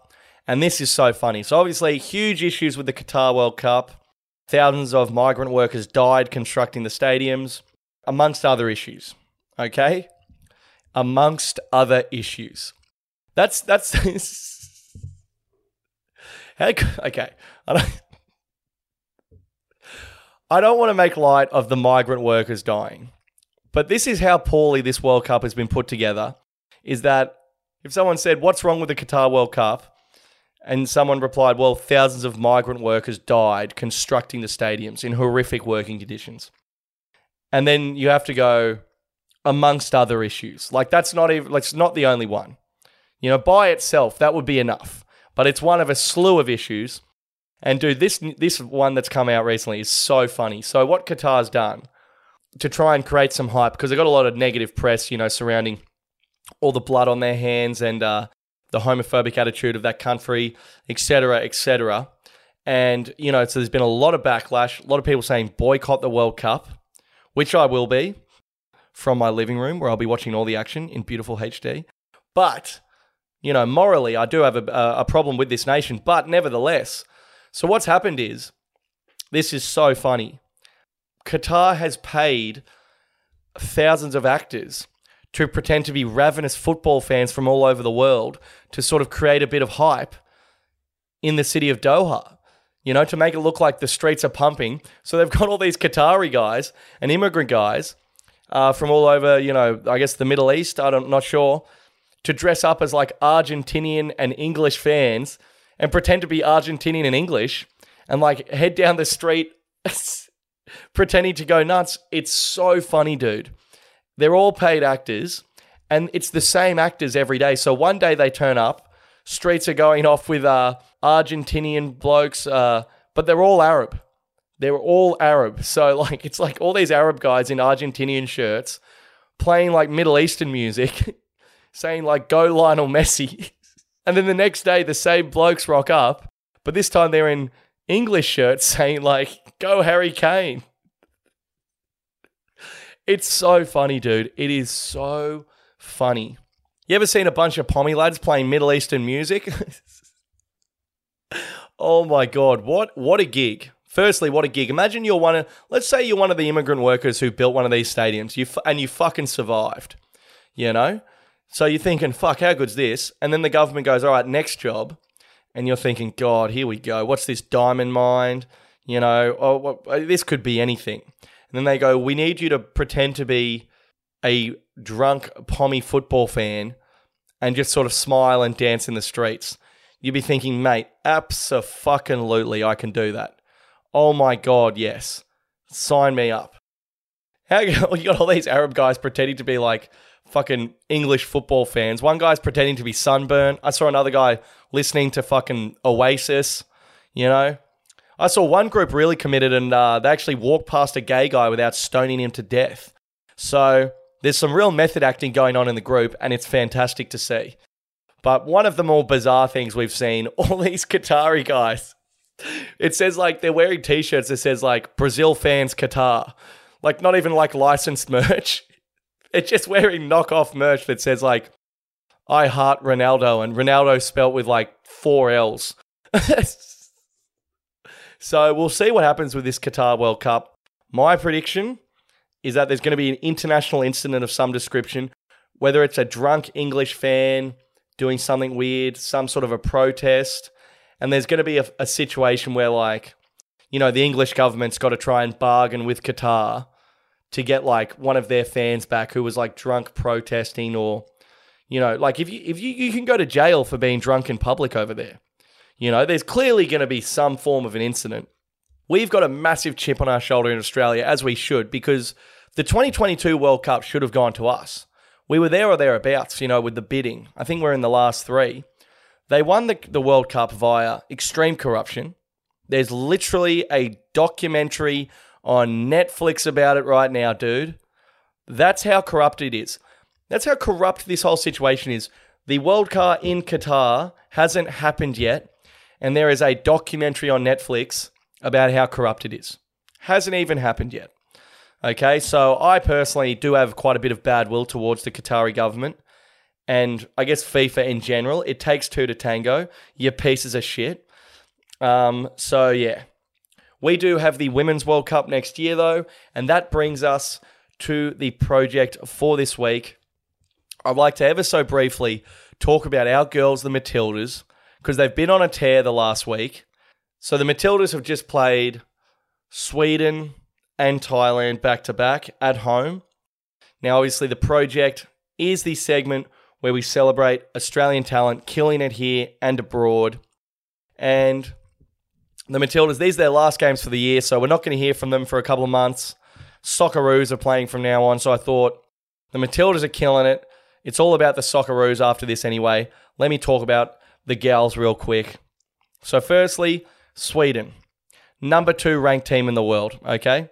and this is so funny. So, obviously, huge issues with the Qatar World Cup. Thousands of migrant workers died constructing the stadiums amongst other issues. Okay? Amongst other issues. That's that's okay. I don't I don't want to make light of the migrant workers dying. But this is how poorly this World Cup has been put together is that if someone said, "What's wrong with the Qatar World Cup?" And someone replied, "Well, thousands of migrant workers died constructing the stadiums in horrific working conditions." and then you have to go amongst other issues. Like that's not even like it's not the only one. You know, by itself that would be enough, but it's one of a slew of issues. And dude, this this one that's come out recently is so funny. So what Qatar's done to try and create some hype because they got a lot of negative press, you know, surrounding all the blood on their hands and uh, the homophobic attitude of that country, etc., etc. And you know, so there's been a lot of backlash. A lot of people saying boycott the World Cup which I will be from my living room where I'll be watching all the action in beautiful HD. But, you know, morally, I do have a, a problem with this nation, but nevertheless. So, what's happened is this is so funny. Qatar has paid thousands of actors to pretend to be ravenous football fans from all over the world to sort of create a bit of hype in the city of Doha you know, to make it look like the streets are pumping. So they've got all these Qatari guys and immigrant guys uh, from all over, you know, I guess the Middle East. I'm not sure to dress up as like Argentinian and English fans and pretend to be Argentinian and English and like head down the street pretending to go nuts. It's so funny, dude. They're all paid actors and it's the same actors every day. So one day they turn up, streets are going off with uh, Argentinian blokes, uh, but they're all Arab. They're all Arab. So like it's like all these Arab guys in Argentinian shirts playing like Middle Eastern music, saying like "Go Lionel Messi," and then the next day the same blokes rock up, but this time they're in English shirts saying like "Go Harry Kane." It's so funny, dude. It is so funny. You ever seen a bunch of pommy lads playing Middle Eastern music? oh my god, what what a gig. Firstly, what a gig. Imagine you're one of let's say you're one of the immigrant workers who built one of these stadiums. You and you fucking survived. You know? So you're thinking, "Fuck, how good's this?" And then the government goes, "All right, next job." And you're thinking, "God, here we go. What's this diamond mine?" You know, oh, what, uh, this could be anything. And then they go, "We need you to pretend to be a drunk pommy football fan and just sort of smile and dance in the streets, you'd be thinking, mate, absolutely, I can do that. Oh my god, yes, sign me up. How you got all these Arab guys pretending to be like fucking English football fans. One guy's pretending to be sunburnt. I saw another guy listening to fucking Oasis. You know, I saw one group really committed, and uh, they actually walked past a gay guy without stoning him to death. So there's some real method acting going on in the group, and it's fantastic to see. But one of the more bizarre things we've seen, all these Qatari guys, it says like they're wearing t shirts that says like Brazil fans Qatar. Like not even like licensed merch. It's just wearing knockoff merch that says like I heart Ronaldo and Ronaldo spelt with like four L's. so we'll see what happens with this Qatar World Cup. My prediction is that there's going to be an international incident of some description, whether it's a drunk English fan doing something weird, some sort of a protest, and there's going to be a, a situation where, like, you know, the English government's got to try and bargain with Qatar to get like one of their fans back who was like drunk protesting or you know like if you if you, you can go to jail for being drunk in public over there you know there's clearly going to be some form of an incident we've got a massive chip on our shoulder in australia as we should because the 2022 World Cup should have gone to us. We were there or thereabouts, you know, with the bidding. I think we're in the last three. They won the, the World Cup via extreme corruption. There's literally a documentary on Netflix about it right now, dude. That's how corrupt it is. That's how corrupt this whole situation is. The World Cup in Qatar hasn't happened yet, and there is a documentary on Netflix about how corrupt it is. Hasn't even happened yet. Okay, so I personally do have quite a bit of bad will towards the Qatari government and I guess FIFA in general. It takes two to tango. Your pieces are shit. Um, so yeah, we do have the Women's World Cup next year though, and that brings us to the project for this week. I'd like to ever so briefly talk about our girls, the Matildas, because they've been on a tear the last week. So the Matildas have just played Sweden, and Thailand back to back at home. Now, obviously, the project is the segment where we celebrate Australian talent killing it here and abroad. And the Matildas, these are their last games for the year, so we're not going to hear from them for a couple of months. Socceroos are playing from now on, so I thought the Matildas are killing it. It's all about the Socceroos after this anyway. Let me talk about the gals real quick. So, firstly, Sweden, number two ranked team in the world, okay?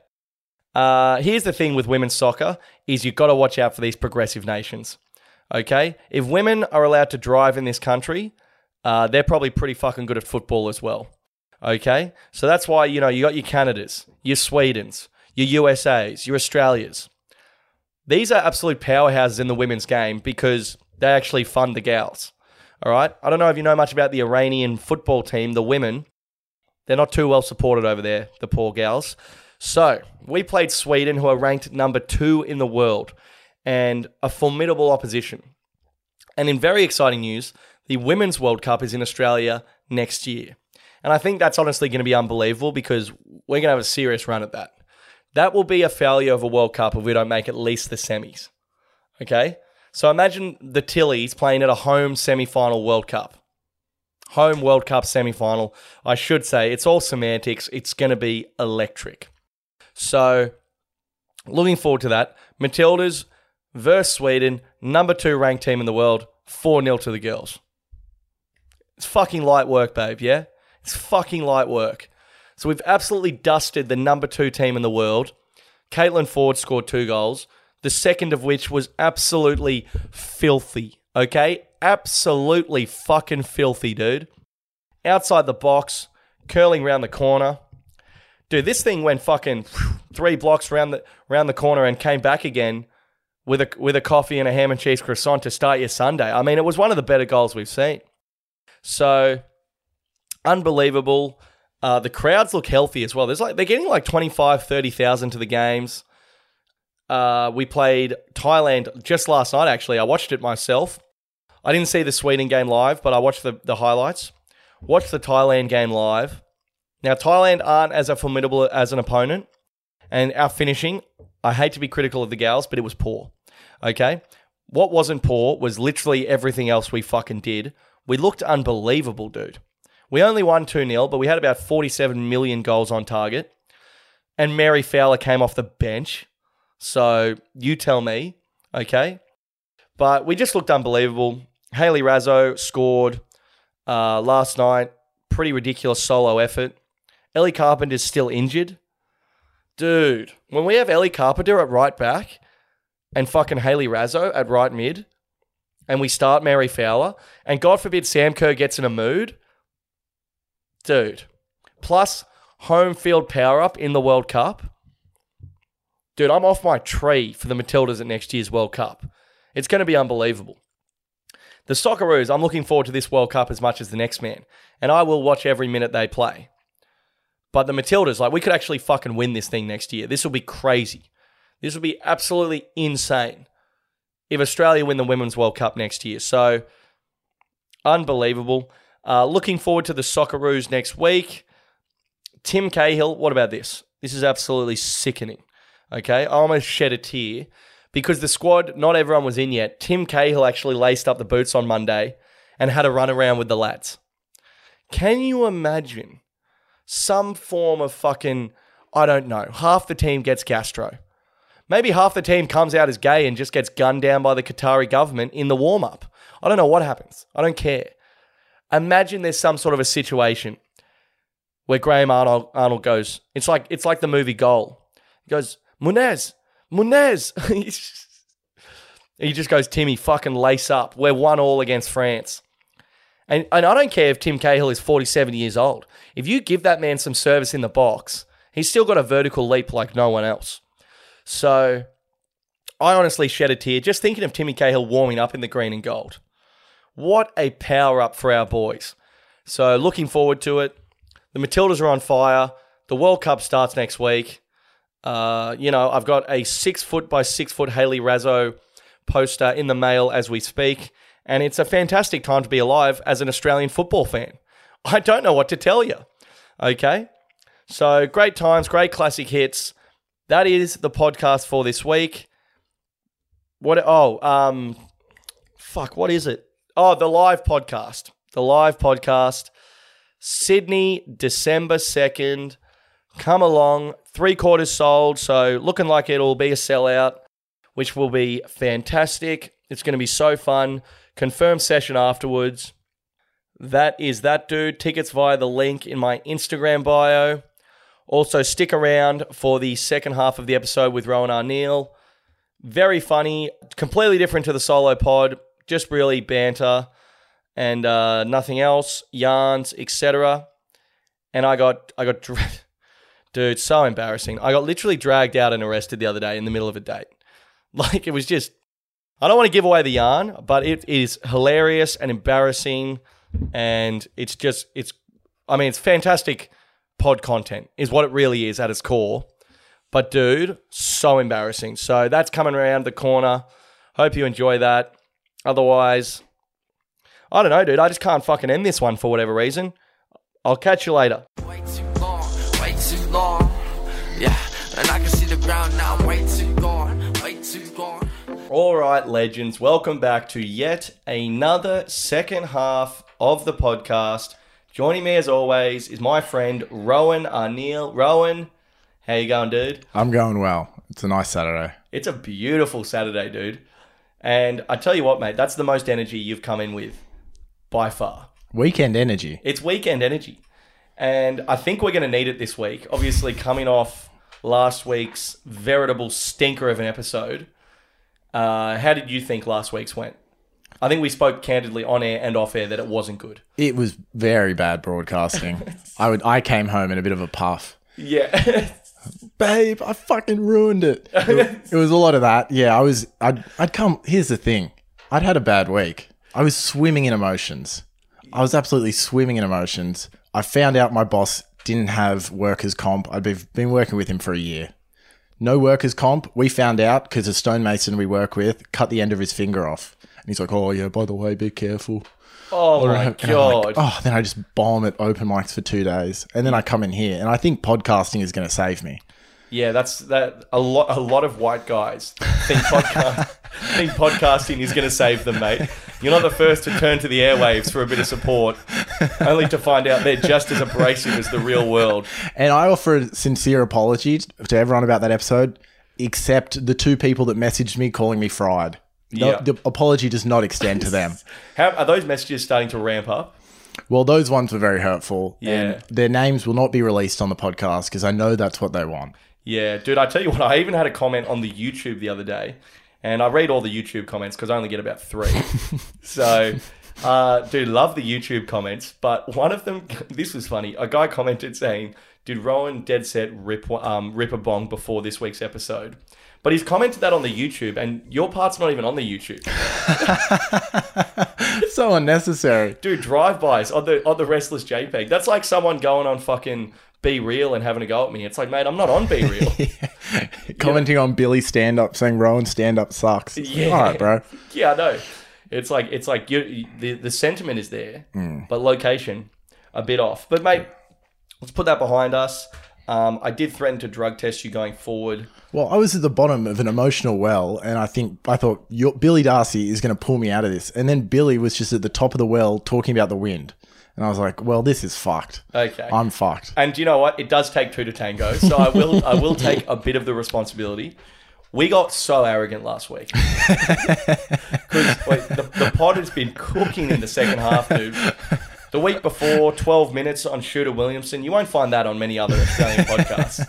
Uh, here's the thing with women's soccer is you've got to watch out for these progressive nations. Okay, if women are allowed to drive in this country, uh, they're probably pretty fucking good at football as well. Okay, so that's why you know you got your Canadas, your Swedens, your USA's, your Australias. These are absolute powerhouses in the women's game because they actually fund the gals. All right, I don't know if you know much about the Iranian football team, the women. They're not too well supported over there, the poor gals. So we played Sweden, who are ranked number two in the world, and a formidable opposition. And in very exciting news, the Women's World Cup is in Australia next year. And I think that's honestly going to be unbelievable because we're going to have a serious run at that. That will be a failure of a World Cup if we don't make at least the semis. Okay? So imagine the Tillies playing at a home semi final World Cup. Home World Cup semi final. I should say, it's all semantics. It's going to be electric. So, looking forward to that. Matildas versus Sweden, number two ranked team in the world, 4 0 to the girls. It's fucking light work, babe, yeah? It's fucking light work. So we've absolutely dusted the number two team in the world. Caitlin Foord scored two goals, the second of which was absolutely filthy, okay? Absolutely fucking filthy, dude. Outside the box, curling round the corner. Dude, this thing went fucking three blocks round the round the corner and came back again with a with a coffee and a ham and cheese croissant to start your Sunday. I mean, it was one of the better goals we've seen. So unbelievable. Uh, the crowds look healthy as well. There's like they're getting like 25, 30,000 to the games. Uh, we played Thailand just last night. Actually, I watched it myself. I didn't see the Sweden game live, but I watched the, the highlights. Watched the Thailand game live. Now Thailand aren't as a formidable as an opponent, and our finishing. I hate to be critical of the gals, but it was poor. Okay, what wasn't poor was literally everything else we fucking did. We looked unbelievable, dude. We only won 2 0, but we had about 47 million goals on target. And Mary Fowler came off the bench. So you tell me, okay? But we just looked unbelievable. Hayley Raso scored uh, last night. Pretty ridiculous solo effort. Ellie Carpenter's still injured. Dude, when we have Ellie Carpenter at right back and fucking Hayley Raso at right mid, and we start Mary Fowler, and God forbid Sam Kerr gets in a mood, dude. Plus home field power up in the World Cup. Dude, I'm off my tree for the Matildas at next year's World Cup. It's going to be unbelievable. The Socceroos, I'm looking forward to this World Cup as much as the next man, and I will watch every minute they play. But the Matildas, like, we could actually fucking win this thing next year. This will be crazy. This will be absolutely insane if Australia win the Women's World Cup next year. So, unbelievable. Uh, looking forward to the Socceroos next week. Tim Cahill, what about this? This is absolutely sickening. Okay, I almost shed a tear because the squad, not everyone was in yet. Tim Cahill actually laced up the boots on Monday and had a run around with the lads. Can you imagine some form of fucking, I don't know, half the team gets gastro? Maybe half the team comes out as gay and just gets gunned down by the Qatari government in the warm up. I don't know what happens. I don't care. Imagine there's some sort of a situation where Graham Arnold, Arnold goes, it's like it's like the movie Goal. He goes, Munez, Munez. he just goes, Timmy, fucking lace up. We're one all against France. And, and I don't care if Tim Cahill is 47 years old. If you give that man some service in the box, he's still got a vertical leap like no one else. So I honestly shed a tear just thinking of Timmy Cahill warming up in the green and gold. What a power up for our boys. So looking forward to it. The Matildas are on fire. The World Cup starts next week. Uh, you know, I've got a six foot by six foot Hayley Raso poster in the mail as we speak, and it's a fantastic time to be alive as an Australian football fan. I don't know what to tell you. Okay, so great times, great classic hits. That is the podcast for this week. What? Oh, um, fuck. What is it? Oh, the live podcast. The live podcast. Sydney, December 2nd. Come along. Three quarters sold. So looking like it'll be a sellout, which will be fantastic. It's going to be so fun. Confirmed session afterwards. That is that dude. Tickets via the link in my Instagram bio. Also, stick around for the second half of the episode with Rohan Arneil. Very funny, completely different to the solo pod just really banter and uh, nothing else, yarns, etc. And I got, I got, dude, so embarrassing. I got literally dragged out and arrested the other day in the middle of a date. Like it was just, I don't want to give away the yarn, but it is hilarious and embarrassing, and it's just, it's, I mean, it's fantastic pod content is what it really is at its core. But dude, so embarrassing. So that's coming around the corner. Hope you enjoy that. Otherwise, I don't know, dude. I just can't fucking end this one for whatever reason. I'll catch you later. All right, legends, welcome back to yet another second half of the podcast. Joining me as always is my friend Rohan Arneil. Rohan, how you going, dude?
I'm going well. It's a nice Saturday.
It's a beautiful Saturday, dude. And I tell you what, mate, that's the most energy you've come in with by far.
Weekend energy.
It's weekend energy. And I think we're going to need it this week. Obviously, coming off last week's veritable stinker of an episode. Uh, how did you think last week's went? I think we spoke candidly on air and off air that it wasn't good.
It was very bad broadcasting. I would. I came home in a bit of a puff.
Yeah.
Babe, I fucking ruined it. It, it was a lot of that. Yeah, I was. I'd. I'd come. Here's the thing. I'd had a bad week. I was swimming in emotions. I was absolutely swimming in emotions. I found out my boss didn't have workers' comp. I'd been working with him for a year. No workers' comp. We found out because a stonemason we work with cut the end of his finger off. And he's like, oh, yeah, by the way, be careful.
oh my
And
god.
like, oh, then I just bomb at open mics for two days. And then I come in here. And I think podcasting is going to save me.
Yeah, that's that. A lot, a lot of white guys think podcast, think podcasting is going to save them, mate. You're not the first to turn to the airwaves for a bit of support, only to find out they're just as abrasive as the real world.
And I offer a sincere apology to everyone about that episode, except the two people that messaged me calling me fried. No,
Yeah.
The apology does not extend to them.
How are those messages starting to ramp up?
Well, those ones were very hurtful.
Yeah.
And their names will not be released on the podcast because I know that's what they want.
Yeah, dude. I tell you what, I even had a comment on the YouTube the other day, and I read all the YouTube comments because I only get about three. so, uh, dude, love the YouTube comments. But one of them, this was funny. A guy commented saying, "Did Rohan dead set rip um, rip a bong before this week's episode?" But he's commented that on the YouTube, and your part's not even on the YouTube.
so unnecessary.
Dude, drive-bys on the on the restless JPEG. That's like someone going on fucking BeReal and having a go at me. It's like, mate, I'm not on BeReal.
Commenting on Billy's stand up saying Rohan stand up sucks.
Yeah.
All right, bro.
Yeah, I know. It's like it's like you, the the sentiment is there, but location a bit off. But mate, let's put that behind us. Um, I did threaten to drug test you going forward.
Well, I was at the bottom of an emotional well, and I think I thought Billy Darcy is going to pull me out of this. And then Billy was just at the top of the well talking about the wind, and I was like, "Well, this is fucked.
Okay.
I'm fucked."
And do you know what? It does take two to tango. So I will I will take a bit of the responsibility. We got so arrogant last week. Because the, the pod has been cooking in the second half, dude. The week before, 12 minutes on Shooter Williamson. You won't find that on many other Australian podcasts.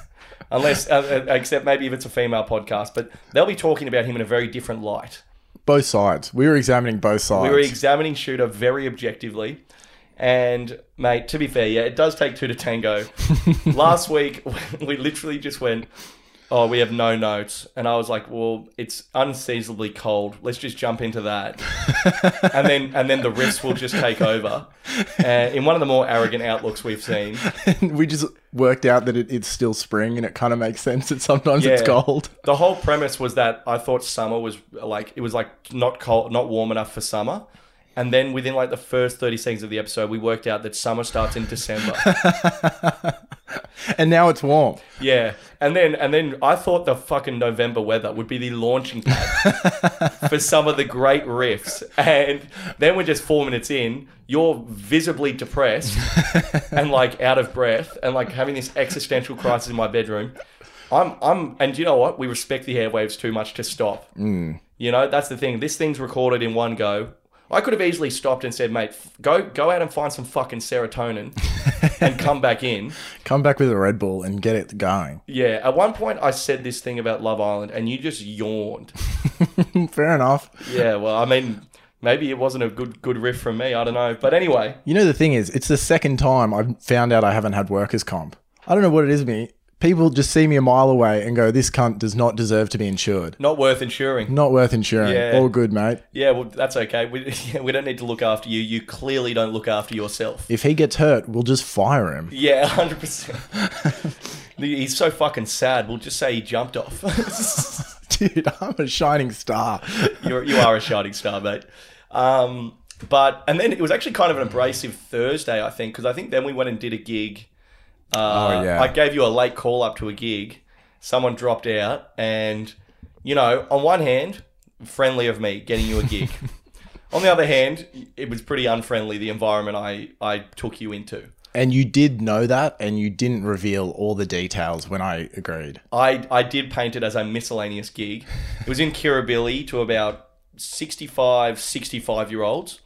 Unless, uh, uh, except maybe if it's a female podcast. But they'll be talking about him in a very different light.
Both sides. We were examining both sides.
We were examining Shooter very objectively. And, mate, to be fair, yeah, it does take two to tango. Last week, we literally just went, oh, we have no notes. And I was like, well, it's unseasonably cold. Let's just jump into that. and then and then the riffs will just take over. And in one of the more arrogant outlooks we've seen.
we just worked out that it, it's still spring, and it kind of makes sense that sometimes it's
Yeah.
cold.
The whole premise was that I thought summer was like it was like not cold, not warm enough for summer. And then within like the first 30 seconds of the episode, we worked out that summer starts in December.
And now it's warm.
Yeah, and then and then I thought the fucking November weather would be the launching pad for some of the great riffs, and then we're just four minutes in. You're visibly depressed and like out of breath, and like having this existential crisis in my bedroom. I'm I'm, and you know what? We respect the airwaves too much to stop. Mm. You know that's the thing. This thing's recorded in one go. I could have easily stopped and said, "Mate, f- go go out and find some fucking serotonin and come back in."
Come back with a Red Bull and get it going.
Yeah, at one point I said this thing about Love Island and you just yawned.
Fair enough.
Yeah, well, I mean, maybe it wasn't a good good riff from me. I don't know. But anyway,
You know the thing is, it's the second time I've found out I haven't had workers' comp. I don't know what it is me. People just see me a mile away and go, "This cunt does not deserve to be insured.
not worth insuring.
Not worth insuring.
Yeah.
All good, mate.
Yeah, well, that's okay. We, yeah, we don't need to look after you. You clearly don't look after yourself.
If he gets hurt, we'll just fire him."
Yeah, 100%. He's so fucking sad. We'll just say he jumped off.
Dude, I'm a shining star.
You're, you are a shining star, mate. Um, but and then it was actually kind of an abrasive Thursday, I think, because I think then we went and did a gig. Uh,
Oh, yeah.
I gave you a late call up to a gig, someone dropped out, and you know, on one hand, friendly of me getting you a gig. on the other hand, it was pretty unfriendly the environment I I took you into.
And you did know that, and you didn't reveal all the details when I agreed.
I, I did paint it as a miscellaneous gig. It was in Kirribilli to about 65, 65 year olds.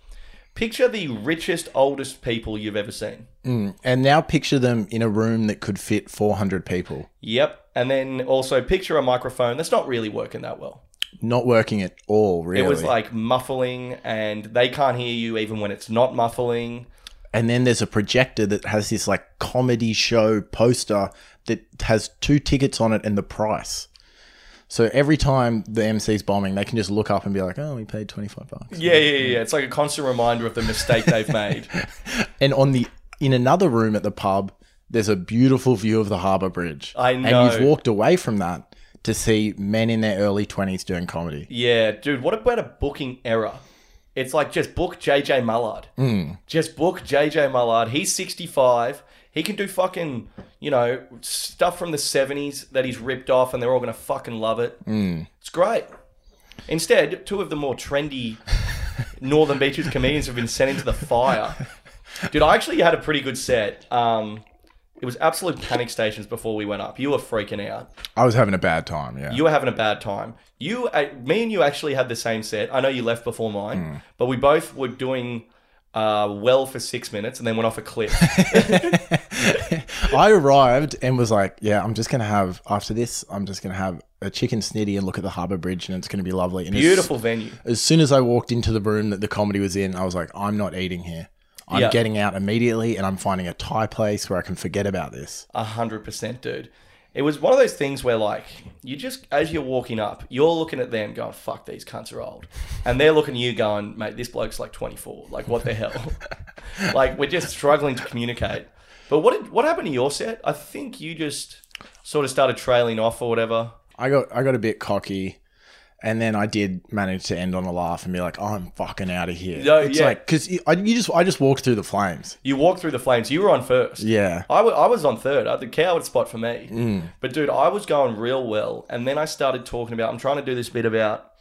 Picture the richest, oldest people you've ever seen. Mm.
And now picture them in a room that could fit 400 people.
Yep. And then also picture a microphone that's not really working that well.
Not working at all, really.
It was like muffling, and they can't hear you even when it's not muffling.
and then there's a projector that has this like comedy show poster that has two tickets on it and the price. So every time the MC's bombing, they can just look up and be like, "Oh, we paid 25 bucks."
Yeah, yeah, yeah. It's like a constant reminder of the mistake they've made.
And on the in another room at the pub, there's a beautiful view of the Harbour Bridge.
I know.
And you've walked away from that to see men in their early 20s doing comedy.
Yeah, dude, what about a booking error? It's like just book JJ Mullard. Hmm. Just book JJ Mullard. He's 65. He can do fucking, you know, stuff from the 70s that he's ripped off and they're all going to fucking love it. It's great. Instead, two of the more trendy Northern Beaches comedians have been sent into the fire. Dude, I actually had a pretty good set. Um, it was absolute panic stations before we went up. You were freaking out.
I was having a bad time, yeah.
You were having a bad time. You, uh, me, and you actually had the same set. I know you left before mine, but we both were doing uh, well for six minutes and then went off a cliff.
I arrived and was like, "Yeah, I'm just gonna have after this. I'm just gonna have a chicken snitty and look at the harbour bridge, and it's gonna be lovely." And as-
Beautiful venue.
As, soon as I walked into the room that the comedy was in, I was like, "I'm not eating here. I'm
Yeah.
getting out immediately, and I'm finding a Thai place where I can forget about this."
A hundred percent, dude. It was one of those things where, like, you just as you're walking up, you're looking at them going, "Fuck, these cunts are old," and they're looking at you going, "Mate, this bloke's like 24. Like, what the hell?" like, we're just struggling to communicate. But what did, what happened to your set? I think you just sort of started trailing off or whatever.
I got I got a bit cocky. And then I did manage to end on a laugh and be like, oh, "I'm fucking out of here."
No,
it's
yeah.
like because you, I- you just I just walked through the flames.
You walked through the flames. You were on first.
Yeah,
I—I was on third. I had the coward spot for me. Mm. But dude, I was going real well, and then I started talking about. I'm trying to do this bit about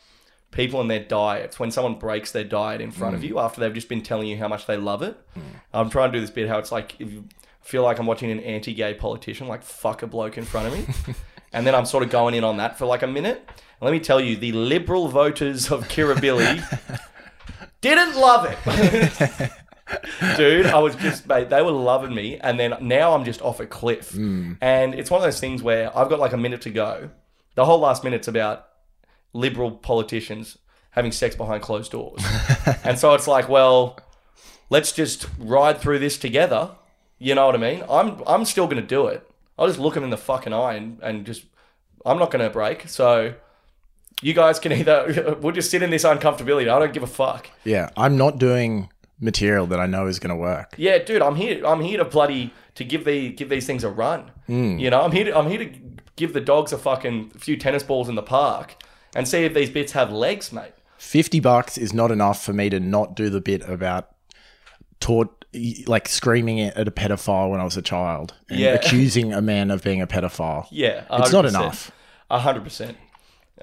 people and their diets. When someone breaks their diet in front of mm. you after they've just been telling you how much they love it, mm. I'm trying to do this bit how it's like if you feel like I'm watching an anti-gay politician like fuck a bloke in front of me, and then I'm sort of going in on that for like a minute. And let me tell you, the liberal voters of Kirribilli didn't love it. Dude, I was just, mate, they were loving me. And then now I'm just off a cliff. Hmm. And it's one of those things where I've got like a minute to go. The whole last minute's about liberal politicians having sex behind closed doors. and so it's like, well, let's just ride through this together. You know what I mean? I'm I'm still going to do it. I'll just look them in the fucking eye and, and just, I'm not going to break. So you guys can either, we'll just sit in this uncomfortability. I don't give a fuck.
yeah. I'm not doing material that I know is going to work.
Yeah, dude, I'm here. I'm here to bloody to give the give these things a run. Hmm. You know, I'm here. To, I'm here to give the dogs a fucking few tennis balls in the park and see if these bits have legs, mate.
50 bucks is not enough for me to not do the bit about taught like screaming at a pedophile when I was a child and
Yeah.
accusing a man of being a pedophile.
Yeah,
It's not enough.
A hundred percent.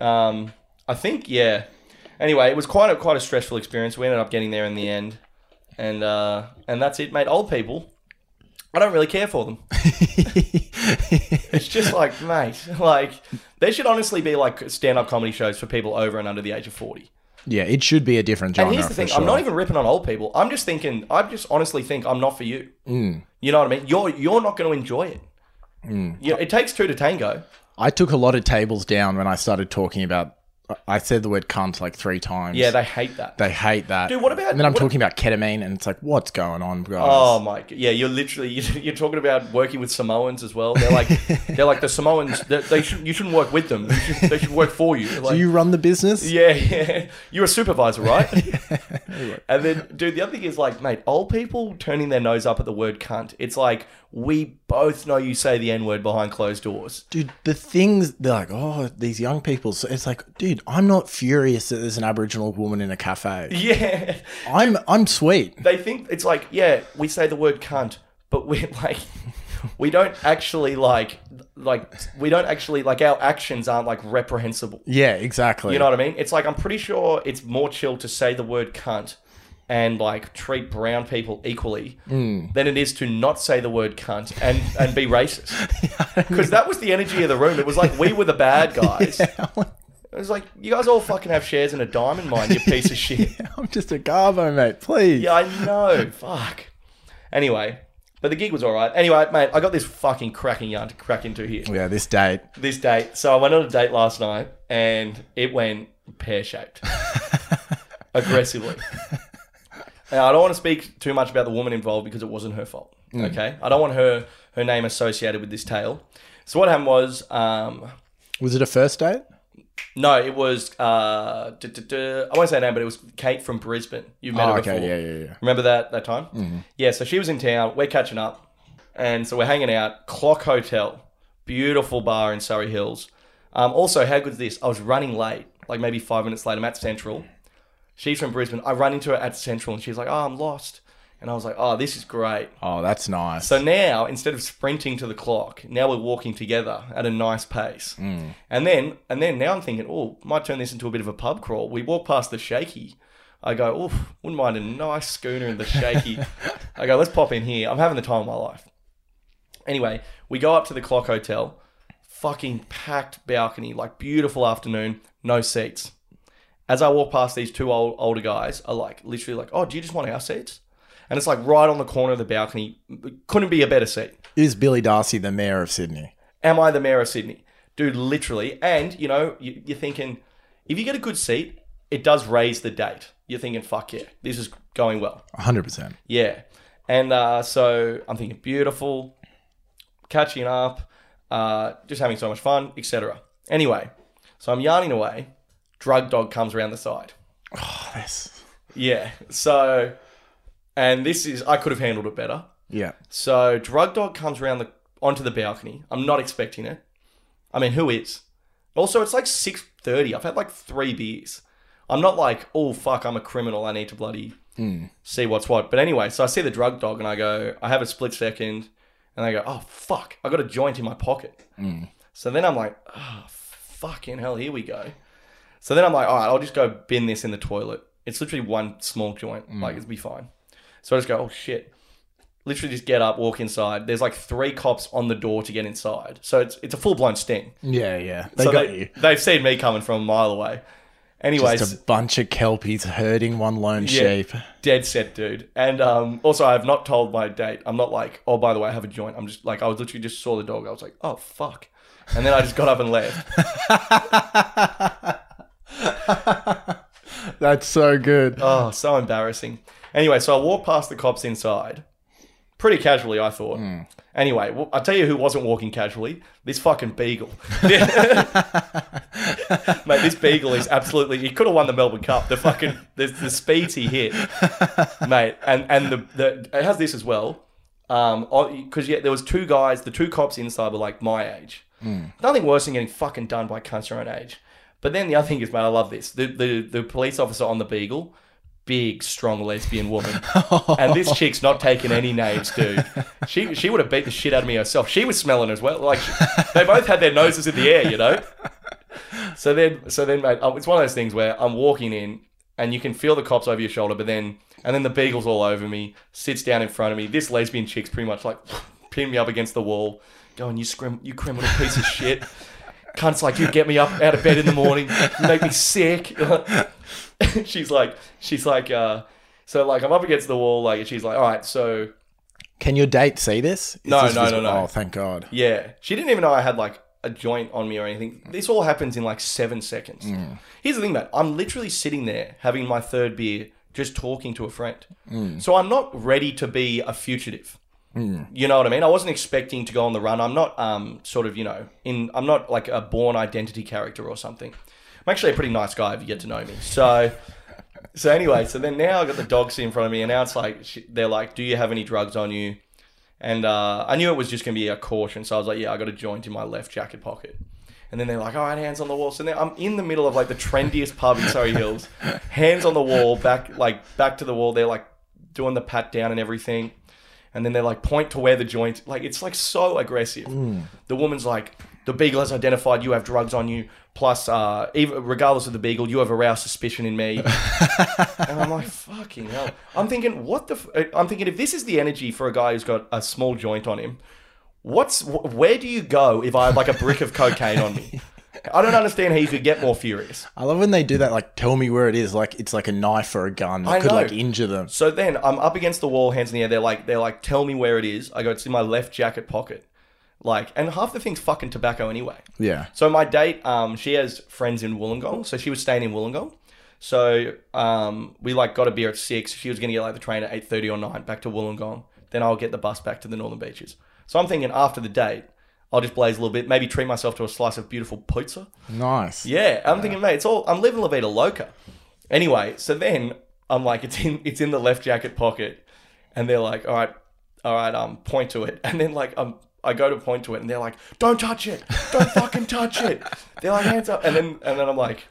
Um, I think yeah. Anyway, it was quite a quite a stressful experience. We ended up getting there in the end, and uh, and that's it, mate. Old people, I don't really care for them. it's just like, mate, like there should honestly be like stand up comedy shows for people over and under the age of forty.
Yeah, it should be a different genre.
And here's the thing:
for
I'm not even ripping on old people. I'm just thinking. I just honestly think I'm not for you.
Mm.
You know what I mean? You're you're not going to enjoy it.
Mm.
Yeah, it takes two to tango.
I took a lot of tables down when I started talking about. I said the word cunt like three times.
Yeah, they hate that.
they hate that.
Dude, what about-
And then I'm talking about ketamine, and it's like, what's going on, guys?
Oh my! g- Yeah, you're literally you're talking about working with Samoans as well. They're like they're like the Samoans. They, they should you shouldn't work with them. Should, they should work for you. Like,
Do you run the business?
yeah, yeah. You're a supervisor, right? and then, dude, the other thing is like, mate, old people turning their nose up at the word cunt. It's like we both know you say the n word behind closed doors.
Dude, the things they're like, oh, these young people. So it's like, dude, I'm not furious that there's an Aboriginal woman in a cafe.
Yeah,
I'm, I'm sweet.
they think it's like, yeah, we say the word cunt, but we're like, we don't actually like. like we don't actually like our actions aren't like reprehensible.
Yeah, exactly.
You know what I mean? It's like I'm pretty sure it's more chill to say the word cunt and like treat brown people equally
Hmm.
than it is to not say the word cunt and and be racist. Because that was the energy of the room. It was like we were the bad guys. It was like you guys all fucking have shares in a diamond mine, you piece of shit.
I'm just a garbo, mate. Please.
Yeah, I know. Fuck. Anyway, but the gig was all right. Anyway, mate, I got this fucking cracking yarn to crack into here.
Yeah, this date.
This date. So I went on a date last night, and it went pear shaped, aggressively. Now I don't want to speak too much about the woman involved because it wasn't her fault. Okay, I don't want her her name associated with this tale. So what happened was, um,
Was it a first date?
no, it was uh, duh, duh, duh, I won't say her name, but it was Kate from Brisbane. You've met
Oh,
her
okay.
before.
Yeah, yeah, yeah.
Remember that that time? Yeah, so she was in town. We're catching up, and so we're hanging out. Clock Hotel, beautiful bar in Surry Hills. Um, also, how good is this? I was running late, like maybe five minutes late. I'm at Central. She's from Brisbane. I run into her at Central, and she's like, "Oh, I'm lost," and I was like, "Oh, this is great."
Oh, that's nice.
So now, instead of sprinting to the clock, now we're walking together at a nice pace. Mm. And then, and then now I'm thinking, oh, might turn this into a bit of a pub crawl. We walk past the shaky. I go, oh, wouldn't mind a nice schooner in the shaky. I go, let's pop in here. I'm having the time of my life. Anyway, we go up to the clock hotel. Fucking packed balcony, like beautiful afternoon, no seats. As I walk past these two old, older guys, are like literally like, oh, do you just want our seats? And it's like right on the corner of the balcony. Couldn't be a better seat.
Is Billy Darcy the mayor of Sydney?
Am I the mayor of Sydney? Dude, literally. And, you know, you, you're thinking, if you get a good seat, it does raise the date. You're thinking, fuck yeah, this is going well.
100%.
Yeah. And uh, so I'm thinking, beautiful, catching up, uh, just having so much fun, etc. Anyway, so I'm yarning away. Drug dog comes around the side.
Oh.
Yeah. So, and this is, I could have handled it better.
Yeah.
So drug dog comes around the onto the balcony. I'm not expecting it. I mean, who is? Also, it's like six thirty. I've had like three beers. I'm not like, oh fuck, I'm a criminal. I need to bloody hmm. see what's what. But anyway, so I see the drug dog and I go, I have a split second, and I go, oh fuck, I got a joint in my pocket. Hmm. So then I'm like, oh fucking hell, here we go. So then I'm like, all right, I'll just go bin this in the toilet. It's literally one small joint. Like it'll be fine. So I just go, oh shit literally just get up, walk inside. There's like three cops on the door to get inside. So it's it's a full blown sting.
Yeah, yeah. They
so
got
they,
you.
They've seen me coming from a mile away. Anyways,
Just a bunch of kelpies herding one lone
Yeah.
sheep.
dead set, dude. And um, also, I have not told my date. I'm not like, oh, by the way, I have a joint. I'm just like, I was literally just saw the dog. I was like, oh fuck, and then I just got up and left.
That's so good.
Oh, so embarrassing. Anyway, so I walked past the cops inside, pretty casually, I thought. Anyway, well, I'll tell you who wasn't walking casually. This fucking beagle. Mate, this beagle is absolutely. He could have won the Melbourne Cup. The fucking the, the speeds he hit, mate, and and the the it has this as well. Um, because yeah, there was two guys. The two cops inside were like my age. Nothing worse than getting fucking done by cunts your own age. But then the other thing is, mate, I love this. The the the police officer on the beagle. Big, strong lesbian woman, and this chick's not taking any names, dude. She she would have beat the shit out of me herself. She was smelling as well. Like they both had their noses in the air, you know. So then, so then, mate, um, it's one of those things where I'm walking in and you can feel the cops over your shoulder, but then, and then the beagle's all over me, sits down in front of me. This lesbian chick's pretty much like pinned me up against the wall, going, "You scrim, you criminal piece of shit." Cunts like you get me up out of bed in the morning, you make me sick. she's like, she's like, uh, so like I'm up against the wall, like, and she's like, all right, so
Can your date see this? Is
No,
this
no, no, no.
Oh, thank God.
Yeah. She didn't even know I had like a joint on me or anything. This all happens in like seven seconds. Here's the thing, mate. I'm literally sitting there having my third beer, just talking to a friend. So I'm not ready to be a fugitive. You know what I mean? I wasn't expecting to go on the run. I'm not um sort of, you know, in I'm not like a Bourne Identity character or something. I'm actually a pretty nice guy if you get to know me. So so anyway, so then now I've got the dog seat in front of me, and now it's like they're like, "Do you have any drugs on you?" And uh, I knew it was just gonna be a caution, so I was like, "Yeah, I got a joint in my left jacket pocket." And then they're like, "All right, hands on the wall." So now I'm in the middle of like the trendiest pub in Surry Hills, hands on the wall, back like back to the wall. They're like doing the pat down and everything. And then they like point to where the joint. Like it's like so aggressive. The woman's like, the beagle has identified you have drugs on you. Plus, uh, even regardless of the beagle, you have aroused suspicion in me. and I'm like, fucking hell. I'm thinking, what the? F-? I'm thinking if this is the energy for a guy who's got a small joint on him, what's wh- where do you go if I have like a brick of cocaine on me? I don't understand how you could get more furious.
I love when they do that. Like, tell me where it is. Like, it's like a knife or a gun that
I
could
know.
like injure them.
So then I'm up against the wall, hands in the air. They're like, they're like, tell me where it is. I go, it's in my left jacket pocket. Like, and half the thing's fucking tobacco anyway.
Yeah.
So my date, um, she has friends in Wollongong, so she was staying in Wollongong. So um, we like got a beer at six. She was gonna get like the train at eight thirty or nine back to Wollongong. Then I'll get the bus back to the Northern Beaches. So I'm thinking after the date, I'll just blaze a little bit, maybe treat myself to a slice of beautiful pizza.
Nice.
Yeah, I'm thinking, mate, it's all I'm living La Vida Loca. Anyway, so then I'm like, it's in it's in the left jacket pocket, and they're like, all right, all right, um, point to it, and then like um. I go to point to it and they're like, "Don't touch it! Don't fucking touch it!" They're like, "Hands up!" And then and then I'm like,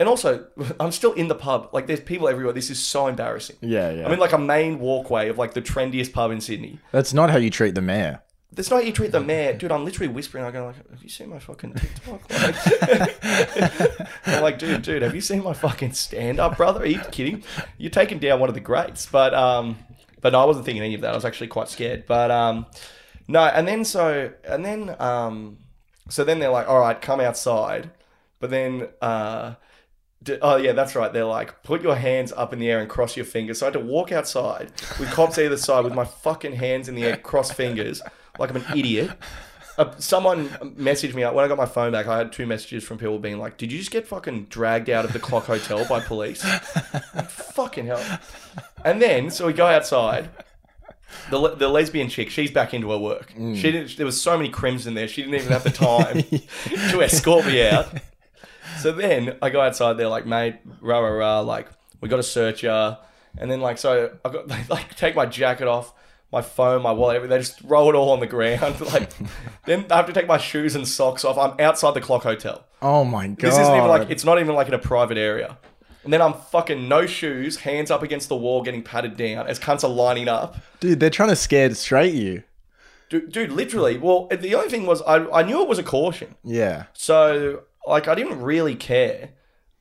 and also I'm still in the pub. Like, there's people everywhere. This is so embarrassing.
Yeah, yeah.
I mean, like a main walkway of like the trendiest pub in Sydney.
That's not how you treat the mayor.
That's not how you treat the mayor, dude. I'm literally whispering. I go like, "Have you seen my fucking TikTok?" Like, I'm like, dude, dude, have you seen my fucking stand up, brother? Are you kidding? You're taking down one of the greats. But um, but no, I wasn't thinking any of that. I was actually quite scared. But um, no, and then so and then um, so then they're like, all right, come outside. But then uh. D- Oh yeah, that's right. They're like, put your hands up in the air and cross your fingers. So I had to walk outside with cops either side with my fucking hands in the air, cross fingers, like I'm an idiot. Uh, someone messaged me when I got my phone back. I had two messages from people being like, "Did you just get fucking dragged out of the Clock Hotel by police?" Fucking hell. And then so we go outside. The, le- the lesbian chick, she's back into her work. She didn't. There was so many crims in there. She didn't even have the time to escort me out. So then I go outside. They're like, mate, rah rah rah. Like we got to search ya. And then like so I got they like take my jacket off, my phone, my wallet, everything. They just throw it all on the ground. Like then I have to take my shoes and socks off. I'm outside the Clock Hotel.
Oh my god.
This isn't even like it's not even like in a private area. And then I'm fucking no shoes, hands up against the wall, getting patted down as cunts are lining up.
Dude, they're trying to scare straight you.
Dude, dude, literally. Well, the only thing was I, I knew it was a caution.
Yeah.
So, like, I didn't really care.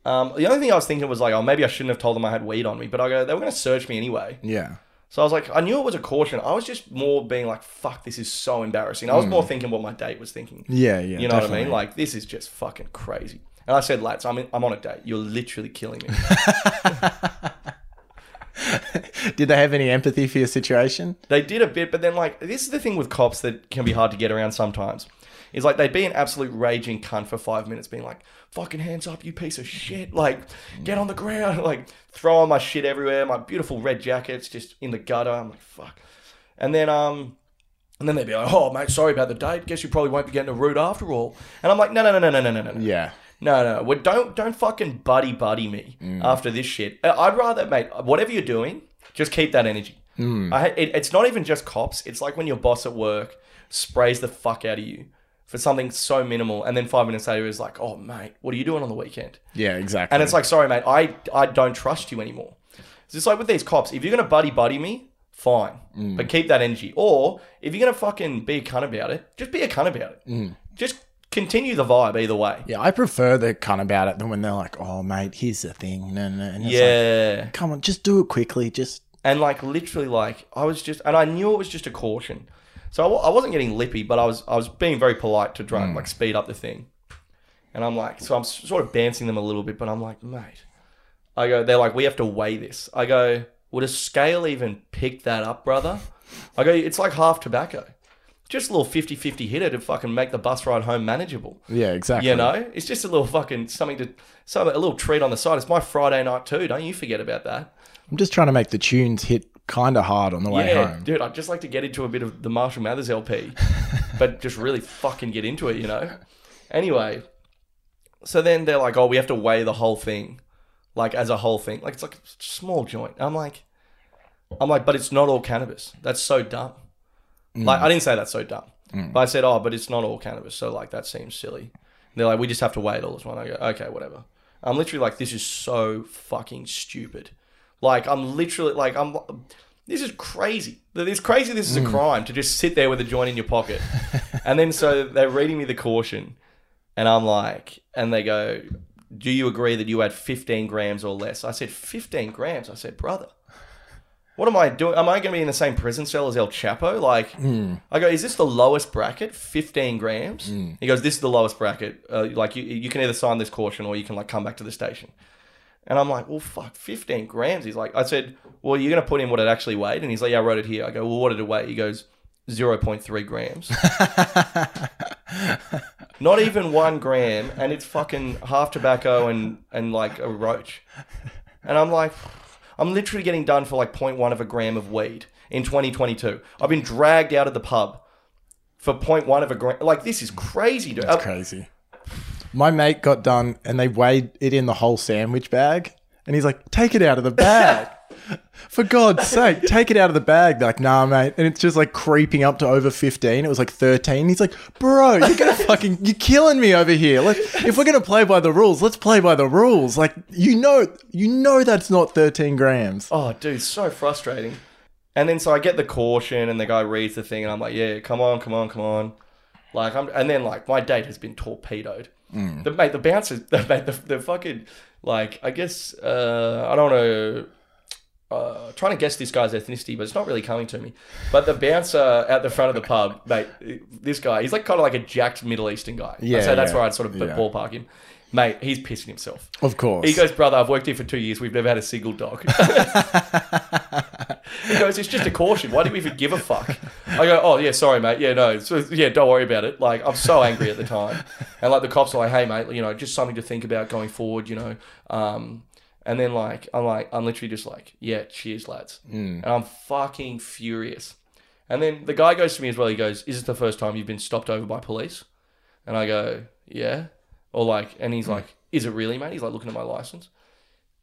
Um, the only thing I was thinking was like, oh, maybe I shouldn't have told them I had weed on me. But I go, they were going to search me anyway.
Yeah.
So I was like, I knew it was a caution. I was just more being like, fuck, this is so embarrassing. I was more hmm. thinking what my date was thinking.
Yeah, yeah.
You know what I mean? Like, this is just fucking crazy. And I said, lads, I'm, in, I'm on a date. You're literally killing me.
Did they have any empathy for your situation?
They did a bit, but then like this is the thing with cops that can be hard to get around sometimes. Is like they'd be an absolute raging cunt for five minutes, being like, "Fucking hands up, you piece of shit!" Like, get on the ground, like throwing my shit everywhere, my beautiful red jackets just in the gutter. I'm like, fuck. And then um, and then they'd be like, "Oh mate, sorry about the date. Guess you probably won't be getting a root after all." And I'm like, "No, no, no, no, no, no, no, no, no."
Yeah.
No, no, well, don't don't fucking buddy buddy me after this shit. I'd rather, mate, whatever you're doing, just keep that energy. I, it, it's not even just cops. It's like when your boss at work sprays the fuck out of you for something so minimal, and then five minutes later is like, "Oh, mate, what are you doing on the weekend?"
Yeah, exactly.
And it's like, "Sorry, mate, I I don't trust you anymore." It's just like with these cops. If you're gonna buddy buddy me, fine, mm. but keep that energy. Or if you're gonna fucking be a cunt about it, just be a cunt about it. Mm. Just continue the vibe either way.
yeah, I prefer the cunt about it than when they're like, "Oh, mate, here's the thing." No, no, and it's like,
Yeah.
come on, just do it quickly. Just
and like literally like I was just and I knew it was just a caution. So I, wasn't getting lippy, but I was I was being very polite to try and hmm. like speed up the thing. And I'm like, so I'm s- sort of bouncing them a little bit, but I'm like, mate. I go, they're like, we have to weigh this. I go, would a scale even pick that up, brother? I go, it's like half tobacco. Just a little 50 50 hitter to fucking make the bus ride home manageable.
yeah, exactly.
You know, it's just a little fucking something to, some a little treat on the side. It's my Friday night too. Don't you forget about that.
I'm just trying to make the tunes hit kind of hard on the way
Yeah,
home.
dude, I'd just like to get into a bit of the Marshall Mathers LP, but just really fucking get into it, you know? Anyway, so then they're like, oh, we have to weigh the whole thing, like as a whole thing. Like, it's like a small joint. I'm like, I'm like, but it's not all cannabis. That's so dumb. Mm. Like, I didn't say that's so dumb, mm. but I said, oh, but it's not all cannabis. So, like, that seems silly. And they're like, we just have to weigh it all as one. I go, okay, whatever. I'm literally like, this is so fucking stupid. Like, I'm literally like, I'm. this is crazy. It's crazy. This is a mm. crime to just sit there with a joint in your pocket. and then so they're reading me the caution, and I'm like, and they go, "Do you agree that you had 15 grams or less?" I said, "15 grams." I said, "Brother." What am I doing? Am I going to be in the same prison cell as El Chapo? Like, mm. I go, is this the lowest bracket? 15 grams? Mm. He goes, this is the lowest bracket. Uh, like, you, you can either sign this caution or you can, like, come back to the station. And I'm like, well, fuck, 15 grams. He's like, I said, well, you're going to put in what it actually weighed? And he's like, yeah, I wrote it here. I go, well, what did it weigh? He goes, 0.3 grams. Not even one gram. And it's fucking half tobacco and, and like a roach. And I'm like, I'm literally getting done for like 0.1 of a gram of weed in 2022. I've been dragged out of the pub for 0.1 of a gram. Like, this is crazy, dude. Uh,
Crazy. My mate got done and they weighed it in the whole sandwich bag. And he's like, take it out of the bag. For God's sake, take it out of the bag. They're like, nah, mate. And it's just like creeping up to over 15. It was like 13. He's like, bro, you're to fucking, you're killing me over here. Like, if we're going to play by the rules, let's play by the rules. Like, you know, you know that's not 13 grams.
Oh, dude, so frustrating. And then so I get the caution, and the guy reads the thing, and I'm like, yeah, come on, come on, come on. Like I'm, and then like my date has been torpedoed. The mate, the bouncers, the, mate, the, the fucking like, I guess uh, I don't know. Uh, trying to guess this guy's ethnicity, but it's not really coming to me. But the bouncer at the front of the pub, mate, this guy, he's like kind of like a jacked Middle Eastern guy.
Yeah,
so that's
yeah.
where I'd sort of
Yeah.
ballpark him. Mate, he's pissing himself.
Of course.
He goes, brother, I've worked here for two years. We've never had a single dog. he goes, it's just a caution. Why do we even give a fuck? I go, oh yeah, sorry, mate. Yeah, no, so, yeah, don't worry about it. Like, I'm so angry at the time, and like the cops are like, hey, mate, you know, just something to think about going forward, you know. Um, and then like, I'm like, I'm literally just like, yeah, cheers, lads, and I'm fucking furious. And then the guy goes to me as well. He goes, "Is this the first time you've been stopped over by police?" And I go, "Yeah." Or like, and he's like, "Is it really, mate?" He's like looking at my license,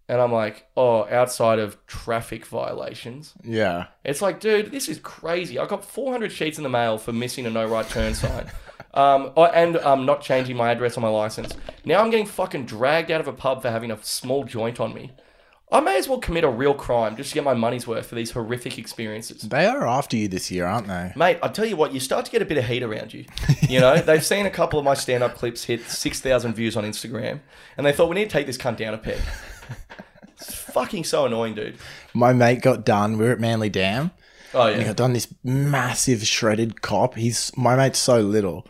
and I'm like, "Oh, outside of traffic violations."
yeah.
It's like, dude, this is crazy. I got 400 sheets in the mail for missing a no right turn sign. Um, oh, and um, not changing my address on my license. Now I'm getting fucking dragged out of a pub for having a small joint on me. I may as well commit a real crime just to get my money's worth for these horrific experiences.
They are after you this year, aren't they?
Mate, I'll tell you what, you start to get a bit of heat around you. You know, they've seen a couple of my stand up clips hit 6,000 views on Instagram, and they thought, we need to take this cunt down a peg. It's fucking so annoying, dude.
My mate got done. We were at Manly Dam.
Oh,
And he
yeah.
got done this massive shredded cop. He's my mate's so little.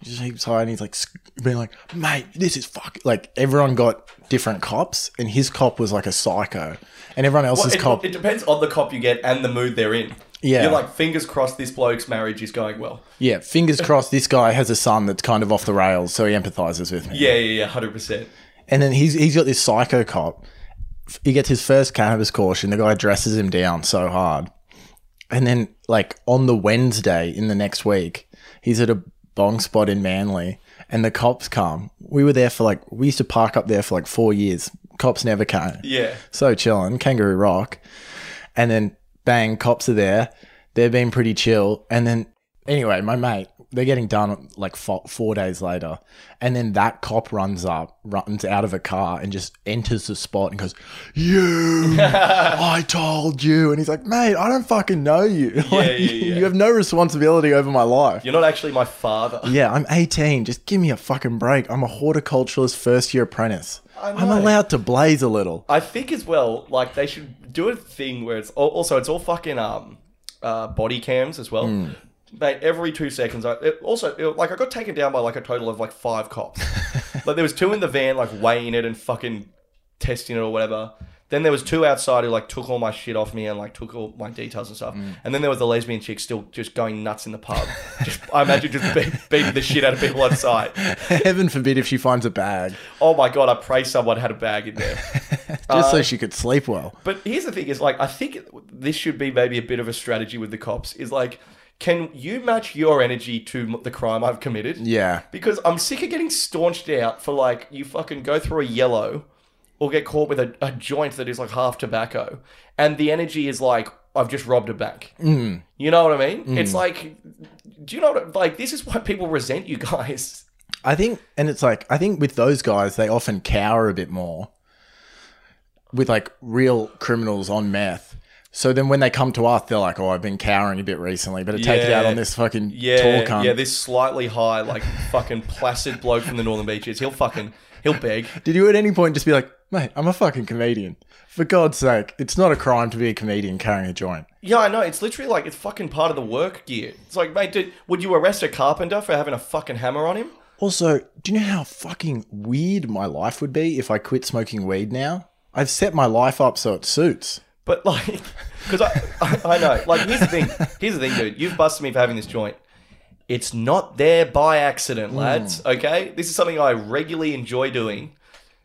He just keeps high and he's like being like, mate, this is fuck. Like everyone got different cops, and his cop was like a psycho, and everyone else's
It,
cop.
it depends on the cop you get and the mood they're in.
Yeah.
You're like, fingers crossed this bloke's marriage is going well.
yeah, fingers crossed. This guy has a son that's kind of off the rails, so he empathizes with me.
Yeah, yeah, yeah, 100%.
And then he's he's got this psycho cop. He gets his first cannabis caution. The guy dresses him down so hard. And then like on the Wednesday in the next week, he's at a bong spot in Manly and the cops come. We were there for like we used to park up there for like 4 years. Cops never came.
Yeah.
So chilling, Kangaroo Rock. And then bang, cops are there. They're being pretty chill. And then anyway, my mate, they're getting done like four, four days later. And then that cop runs up, runs out of a car and just enters the spot and goes, You, I told you. And he's like, Mate, I don't fucking know you. Like,
yeah, yeah.
You have no responsibility over my life.
You're not actually my father.
Yeah, I'm 18. Just give me a fucking break. I'm a horticulturalist first year apprentice. I'm allowed to blaze a little.
I think as well, like they should do a thing where it's also it's all fucking um uh body cams as well.
Hmm.
Mate, every two seconds, I it also it- like I got taken down by like a total of like five cops. like there was two in the van, like weighing it and fucking testing it or whatever. Then there was two outside who like took all my shit off me and like took all my details and stuff.
Hmm.
And then there was the lesbian chick still just going nuts in the pub. just I imagine just be- beating the shit out of people on site.
Heaven forbid if she finds a bag,
Oh my god, I pray someone had a bag in there.
just
Uh,
so she could sleep well.
But here's the thing: is like I think this should be maybe a bit of a strategy with the cops. Is like, can you match your energy to the crime I've committed?
Yeah.
Because I'm sick of getting staunched out for like you fucking go through a yellow, or get caught with a, a joint that is like half tobacco, and the energy is like I've just robbed a bank. Mm. You know what I mean? It's like, do you know what? Like this is why people resent you guys.
I think, and it's like, I think with those guys, they often cower a bit more with like real criminals on meth. So then when they come to us, they're like, "Oh, I've been cowering a bit recently, but take it out on this fucking
Yeah,
tall cunt."
yeah, this slightly high, like fucking placid bloke from the Northern Beaches. He'll fucking he'll beg.
Did you at any point just be like, "Mate, I'm a fucking comedian. For God's sake, it's not a crime to be a comedian carrying a joint."
Yeah, I know. It's literally like it's fucking part of the work gear. It's like, mate, dude, would you arrest a carpenter for having a fucking hammer on him?
Also, do you know how fucking weird my life would be if I quit smoking weed now? I've set my life up so it suits.
But like, because I, I, I know. Like, here's the thing. Here's the thing, dude. You've busted me for having this joint. It's not there by accident, hmm. lads. Okay, this is something I regularly enjoy doing,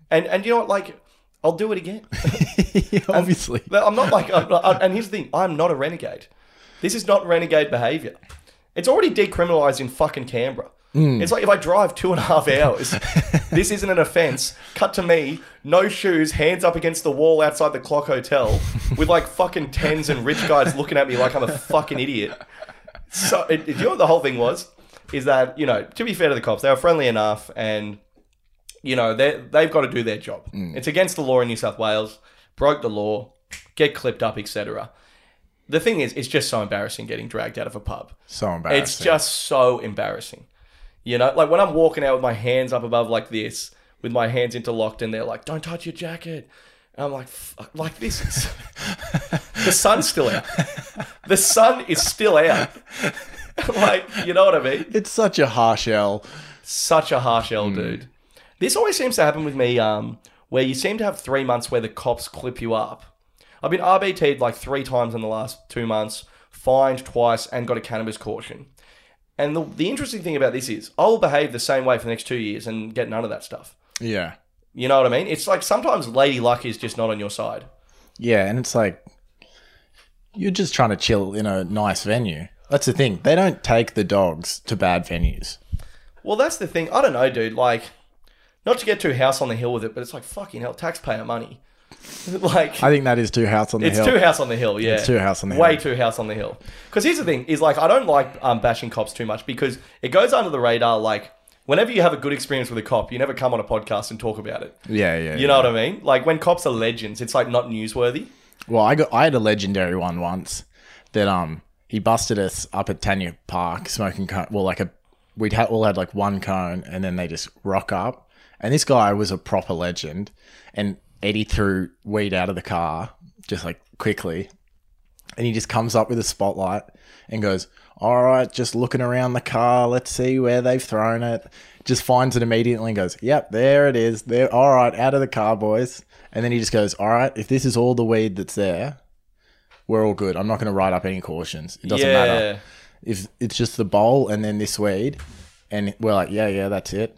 and and you know what? Like, I'll do it again.
Obviously.
I'm not like, I'm not- and here's the thing: I'm not a renegade. This is not renegade behavior. It's already decriminalised in fucking Canberra. Mm. It's like if I drive two and a half hours, this isn't an offence. Cut to me, no shoes, hands up against the wall outside the Clock Hotel, with like fucking tens and rich guys looking at me like I'm a fucking idiot. So, it, you know what the whole thing was? Is that you know, to be fair to the cops, they were friendly enough, and you know they they've got to do their job. Mm. It's against the law in New South Wales. Broke the law, get clipped up, etc. The thing is, it's just so embarrassing getting dragged out of a pub.
So embarrassing.
It's just so embarrassing. You know, like when I'm walking out with my hands up above like this, with my hands interlocked, and they're like, "Don't touch your jacket." And I'm like, Fuck, like this is the sun's still out. The sun is still out. like, you know what I mean?
It's such a harsh L.
Such a harsh L, dude. This always seems to happen with me, um, where you seem to have three months where the cops clip you up. I've been RBT'd like three times in the last two months, fined twice, and got a cannabis caution. And the, the interesting thing about this is, I'll behave the same way for the next two years and get none of that stuff.
Yeah.
You know what I mean? It's like sometimes Lady Luck is just not on your side.
Yeah, and it's like you're just trying to chill in a nice venue. That's the thing. They don't take the dogs to bad venues.
Well, that's the thing. I don't know, dude. Like, not to get too house on the hill with it, but it's like fucking hell, taxpayer money. like,
I think that is two house on the hill.
It's two house on the hill, yeah.
It's too house on the
Way
hill.
too house on the hill. Because here's the thing: is like I don't like um, bashing cops too much because it goes under the radar. Like whenever you have a good experience with a cop, you never come on a podcast and talk about it.
yeah, yeah.
You know what I mean? Like when cops are legends, it's like not newsworthy.
Well, I got I had a legendary one once that um he busted us up at Tania Park smoking cone. Well, like a we'd had all had like one cone, and then they just rock up, and this guy was a proper legend, and Eddie threw weed out of the car just like quickly, and he just comes up with a spotlight and goes, "All right, just looking around the car. Let's see where they've thrown it." Just finds it immediately and goes, "Yep, there it is. There. All right, out of the car, boys." And then he just goes, "All right, if this is all the weed that's there, we're all good. I'm not going to write up any cautions. It doesn't
yeah.
matter if it's just the bowl and then this weed." And we're like, "Yeah, yeah, that's it."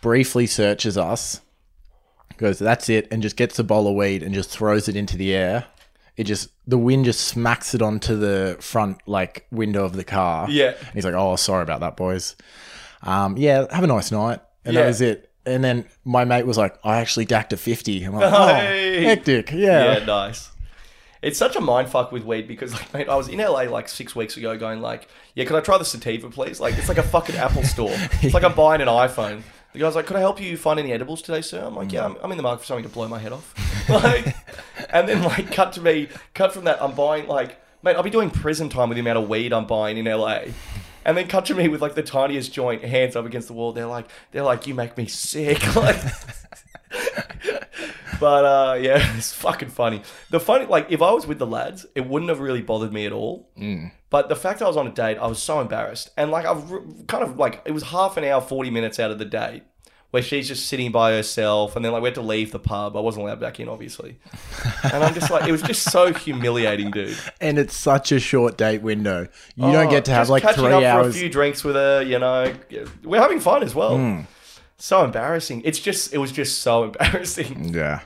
Briefly searches us, goes, "That's it," and just gets a bowl of weed and just throws it into the air. It just the wind just smacks it onto the front like window of the car.
Yeah.
And he's like, "Oh, sorry about that, boys. Um, yeah, have a nice night." And
Yeah.
that was it. And then my mate was like, "I actually dacked a 50. I'm like, "Oh,
Hey.
hectic, yeah."
Yeah, nice. It's such a mind fuck with weed because, like, mate, I was in LA like six weeks ago, going like, "Yeah, can I try the sativa, please?" Like, it's like a fucking Apple store. It's like I'm buying an iPhone. The guy's like, "Could I help you find any edibles today, sir?" I'm like, "Yeah, mm. I'm, I'm in the market for something to blow my head off." like, and then like, cut to me, cut from that, I'm buying like, mate, I'll be doing prison time with the amount of weed I'm buying in LA. And then cut to me with like the tiniest joint, hands up against the wall. They're like, they're like, you make me sick. Like, but uh, yeah, it's fucking funny. The funny, like, if I was with the lads, it wouldn't have really bothered me at all. But the fact I was on a date, I was so embarrassed, and like I've r- kind of like it was half an hour, forty minutes out of the date where she's just sitting by herself, and then like we had to leave the pub. I wasn't allowed back in, obviously, and I'm just like, it was just so humiliating, dude.
And it's such a short date window. You don't
Oh,
get to have
just
like
catching
three
up
hours.
for a few drinks with her. You know, we're having fun as well.
Hmm.
So embarrassing. It's just, it was just so embarrassing.
yeah,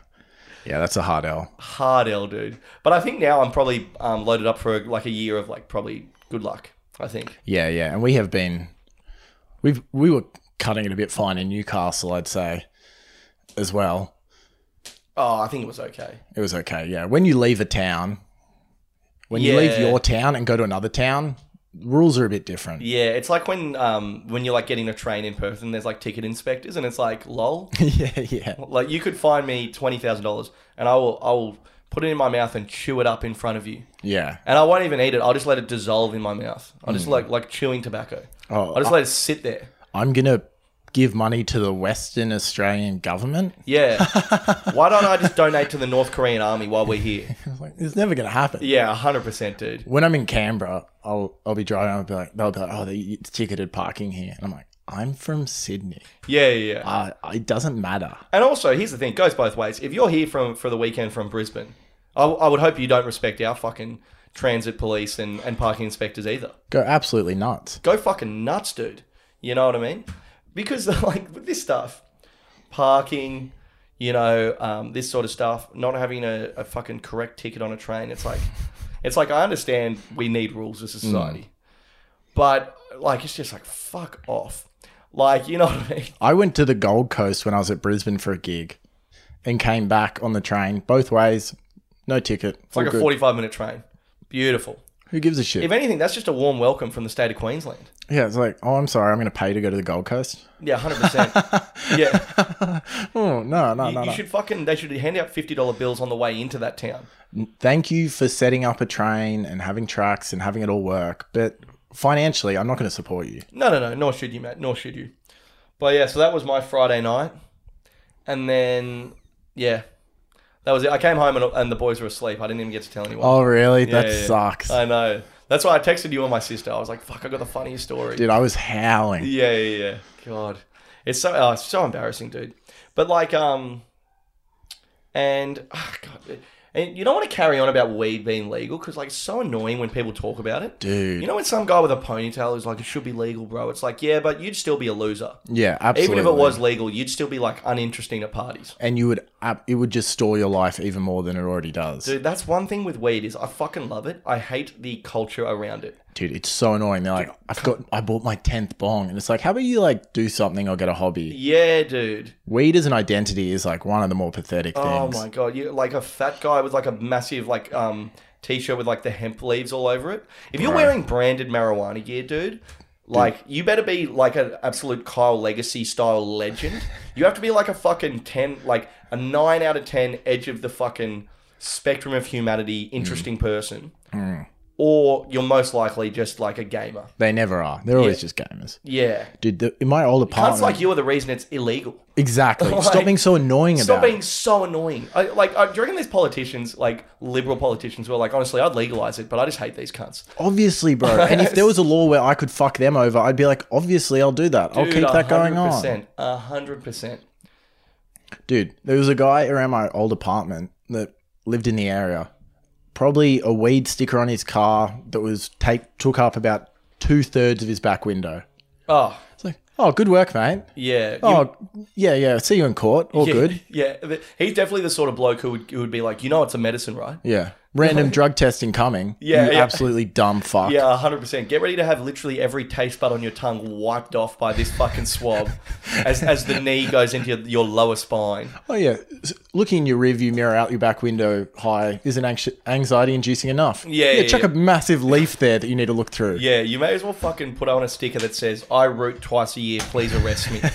yeah, that's a hard L.
hard L, dude. But I think now I'm probably um, loaded up for like a year of like probably good luck. I think.
Yeah, yeah, and we have been, we've we were cutting it a bit fine in Newcastle, I'd say, as well.
Oh, I think it was okay.
It was okay. Yeah, when you leave a town, when you leave your town and go to another town, rules are a bit different.
Yeah, it's like when um when you're like getting a train in Perth and there's like ticket inspectors and it's like lol.
yeah, yeah.
like you could find me twenty thousand dollars and I will I will put it in my mouth, and chew it up in front of you.
Yeah.
And I won't even eat it. I'll just let it dissolve in my mouth. I'll just like like chewing tobacco.
Oh,
I'll just let it sit there.
I'm gonna give money to the Western Australian government.
Yeah. Why don't I just donate to the North Korean army while we're here?
Like, it's never gonna happen.
Yeah, hundred percent, dude.
When I'm in Canberra, I'll I'll be driving. I'll be like, they'll be like, oh, they it's ticketed parking here, and I'm like, I'm from Sydney.
Yeah, yeah. yeah.
Uh, it doesn't matter.
And also, here's the thing: it goes both ways. If you're here from for the weekend from Brisbane, I, I would hope you don't respect our fucking transit police and, and parking inspectors either.
Go absolutely nuts.
Go fucking nuts, dude. You know what I mean? Because like with this stuff, parking, you know, um, this sort of stuff, not having a, a fucking correct ticket on a train, it's like, it's like I understand we need rules as a society, but like it's just like fuck off. Like you know what I mean?
I went to the Gold Coast when I was at Brisbane for a gig, and came back on the train both ways, no ticket.
It's like a 45 minute train. Beautiful.
Who gives a shit?
If anything, that's just a warm welcome from the state of Queensland.
Yeah, it's like, oh, I'm sorry, I'm going to pay to go to the Gold Coast.
Yeah, hundred percent. Yeah,
Oh no, no,
you,
no,
you
no.
should fucking. They should hand out fifty dollar bills on the way into that town.
Thank you for setting up a train and having tracks and having it all work, but financially, I'm not going to support you.
No, no, no. Nor should you, Matt. Nor should you. But yeah, so that was my Friday night, and then yeah, that was it. I came home and, and the boys were asleep. I didn't even get to tell anyone.
Oh, really? that
Yeah, yeah.
sucks,
I know. That's why I texted you and my sister. I was like, "Fuck, I got the funniest story."
dude. I was howling.
Yeah, yeah, yeah. God, it's so oh, it's so embarrassing, dude. But like, um, and oh, God, and you don't want to carry on about weed being legal because like it's so annoying when people talk about it.
Dude.
you know when some guy with a ponytail is like, "It should be legal, bro." It's like, yeah, but you'd still be a loser.
Yeah, absolutely.
Even if it was legal, you'd still be like uninteresting at parties.
and you would, it would just store your life even more than it already does.
Dude, that's one thing with weed is I fucking love it. I hate the culture around it.
Dude, it's so annoying. They're like, I've got, I bought my tenth bong, and it's like, how about you like do something or get a hobby?
Yeah, dude.
Weed as an identity is like one of the more pathetic things.
Oh
things.
my god, you like a fat guy with like a massive like um t-shirt with like the hemp leaves all over it. If you're wearing branded marijuana gear, dude, like you better be like an absolute Kyle Legacy style legend. You have to be like a fucking 10 like a 9 out of 10 edge of the fucking spectrum of humanity interesting mm. person. Mm. Or you're most likely just like a gamer.
They never are. They're always
Yeah.
just gamers.
Yeah.
Dude, the, in my old apartment.
Cunts
apartment,
like you are the reason it's illegal.
exactly.
Like,
Stop being so annoying
Stop
about
being so annoying. I, like, I, do you reckon these politicians, like liberal politicians, were like, honestly, I'd legalize it, but I just hate these cunts.
Obviously, bro. and if there was a law where I could fuck them over, I'd be like, obviously, I'll do that. I'll keep that going on.
100%, A hundred percent.
Dude, there was a guy around my old apartment that lived in the area. Probably a weed sticker on his car that was take took up about two thirds of his back window.
Oh,
It's like, oh, good work, mate.
yeah. Oh, you-
Oh, yeah, yeah. See you in court. All
yeah,
good.
Yeah, he's definitely the sort of bloke who would, who would be like, you know, it's a medicine, right?
Yeah. Random drug testing coming.
Yeah,
You
yeah.
absolutely dumb fuck.
Yeah, a hundred percent. Get ready to have literally every taste bud on your tongue wiped off by this fucking swab, as as the knee goes into your, your lower spine.
Oh yeah, looking in your rearview mirror out your back window high isn't anxi- anxiety inducing enough.
Yeah,
yeah.
yeah,
chuck
yeah.
a massive leaf there that you need to look through.
Yeah, you may as well fucking put on a sticker that says, "I root twice a year. Please arrest me."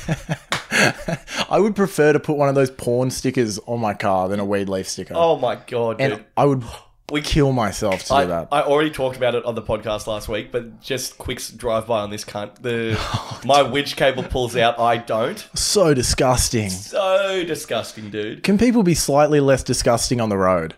I would prefer to put one of those porn stickers on my car than a weed leaf sticker.
oh my god, dude.
and I would kill myself to
I,
do that.
I already talked about it on the podcast last week, but just quick drive by on this cunt. The
Oh,
my winch cable pulls out, I don't.
so disgusting.
So disgusting, dude.
Can people be slightly less disgusting on the road?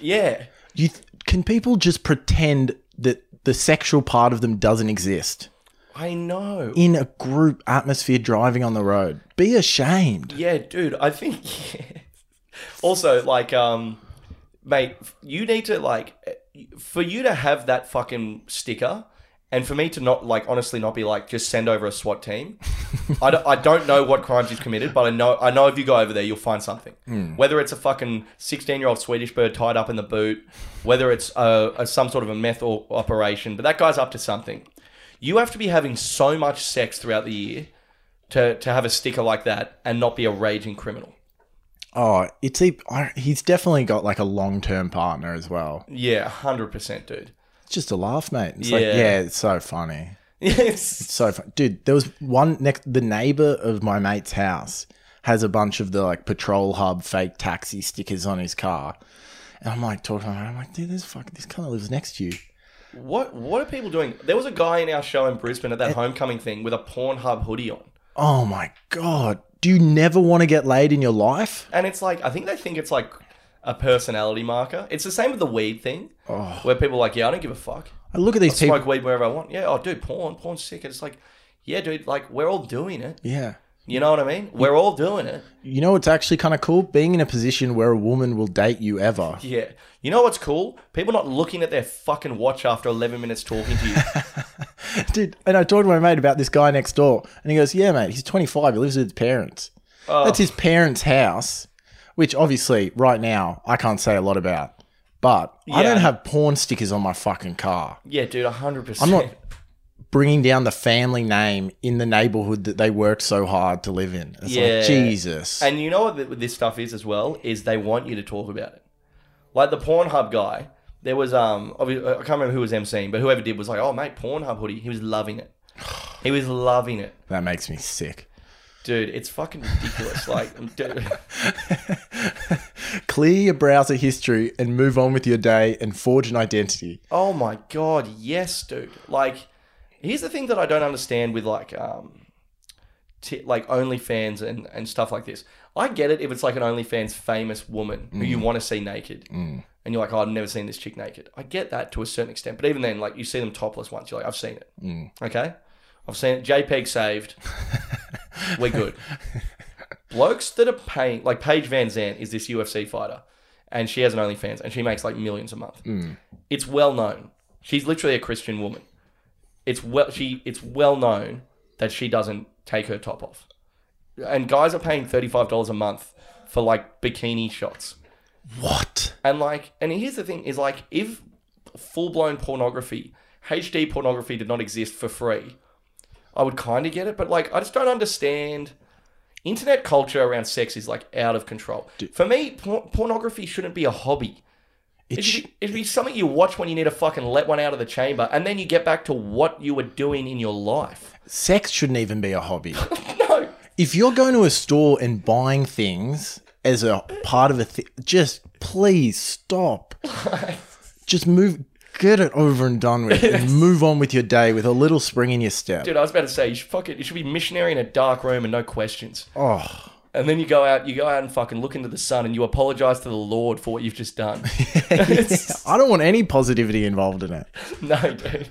Yeah.
You th- can people just pretend that the sexual part of them doesn't exist
I know.
in a group atmosphere driving on the road? Be ashamed.
Yeah, dude. I think. also, like, um, mate, you need to like, eh, for you to have that fucking sticker, and for me to not like, honestly, not be like, just send over a SWAT team. I, don't, I don't know what crimes you've committed, but I know I know if you go over there, you'll find something. Hmm. Whether it's a fucking sixteen-year-old Swedish bird tied up in the boot, whether it's a, a some sort of a meth or operation, but that guy's up to something. You have to be having so much sex throughout the year to to have a sticker like that and not be a raging criminal.
Oh, it's a, he's definitely got like a long term partner as well.
Yeah, hundred percent, dude.
It's just a laugh, mate. It's like,
Yeah.
yeah, it's so funny.
Yes.
So fun. Dude, there was one next, the neighbor of my mate's house has a bunch of the like patrol hub fake taxi stickers on his car. And I'm like talking. I'm like, dude, this fuck, this kind of lives next to you.
What what are people doing? There was a guy in our show in Brisbane at that homecoming thing with a Pornhub hoodie on.
Oh my god. Do you never want to get laid in your life?
And it's like I think they think it's like a personality marker. It's the same with the weed thing. Oh. Where people are like, Yeah, I don't give a fuck.
I look at these people.
Smoke weed wherever I want. Yeah, oh dude, porn, porn's sick. And it's like, yeah, dude, like we're all doing it.
Yeah.
You know what I mean? We're all doing it.
You know what's actually kind of cool? Being in a position where a woman will date you ever.
Yeah. You know what's cool? People not looking at their fucking watch after 11 minutes talking to you.
Dude, and I talked to my mate about this guy next door, and he goes, Yeah, mate, he's 25. He lives with his parents. Oh. That's his parents' house, which obviously, right now, I can't say a lot about. But I don't have porn stickers on my fucking car.
yeah, dude, 100%.
I'm not bringing down the family name in the neighborhood that they worked so hard to live in. It's
Yeah.
like, Jesus.
And you know what this stuff is as well? Is they want you to talk about it. Like the Pornhub guy, there was um, I can't remember who was emceeing, but whoever did was like, "Oh mate, Pornhub hoodie." He was loving it. He was loving it,
that makes me sick.
dude. It's fucking ridiculous. like, dude,
Clear your browser history and move on with your day and forge an identity.
oh my god, yes, dude. Like, here's the thing that I don't understand with like um, t- like OnlyFans and and stuff like this. I get it if it's like an OnlyFans famous woman who you mm. want to see naked. Mm. And you're like, oh, I've never seen this chick naked. I get that to a certain extent, but even then, like you see them topless once, you're like, I've seen it. Mm. Okay, I've seen it. JPEG saved. We're good. Blokes that are paying, like Paige VanZant is this UFC fighter, and she has an OnlyFans, and she makes like millions a month. It's well known. She's literally a Christian woman. It's well she. It's well known that she doesn't take her top off, and guys are paying thirty five dollars a month for like bikini shots.
What?
And like, and here's the thing: is like, if full blown pornography, HD pornography, did not exist for free, I would kind of get it. But like, I just don't understand. Internet culture around sex is like out of control. For me, por- pornography shouldn't be a hobby.
It
It should, be, it should be something you watch when you need to fucking let one out of the chamber, and then you get back to what you were doing in your life.
sex shouldn't even be a hobby.
No,
if you're going to a store and buying things as a part of a thing, just please stop. just move, get it over and done with, and move on with your day with a little spring in your step.
dude, I was about to say you should fucking you should be missionary in a dark room and no questions.
Oh,
And then you go out, you go out and fucking look into the sun, and you apologize to the Lord for what you've just done.
I don't want any positivity involved in it.
no, dude.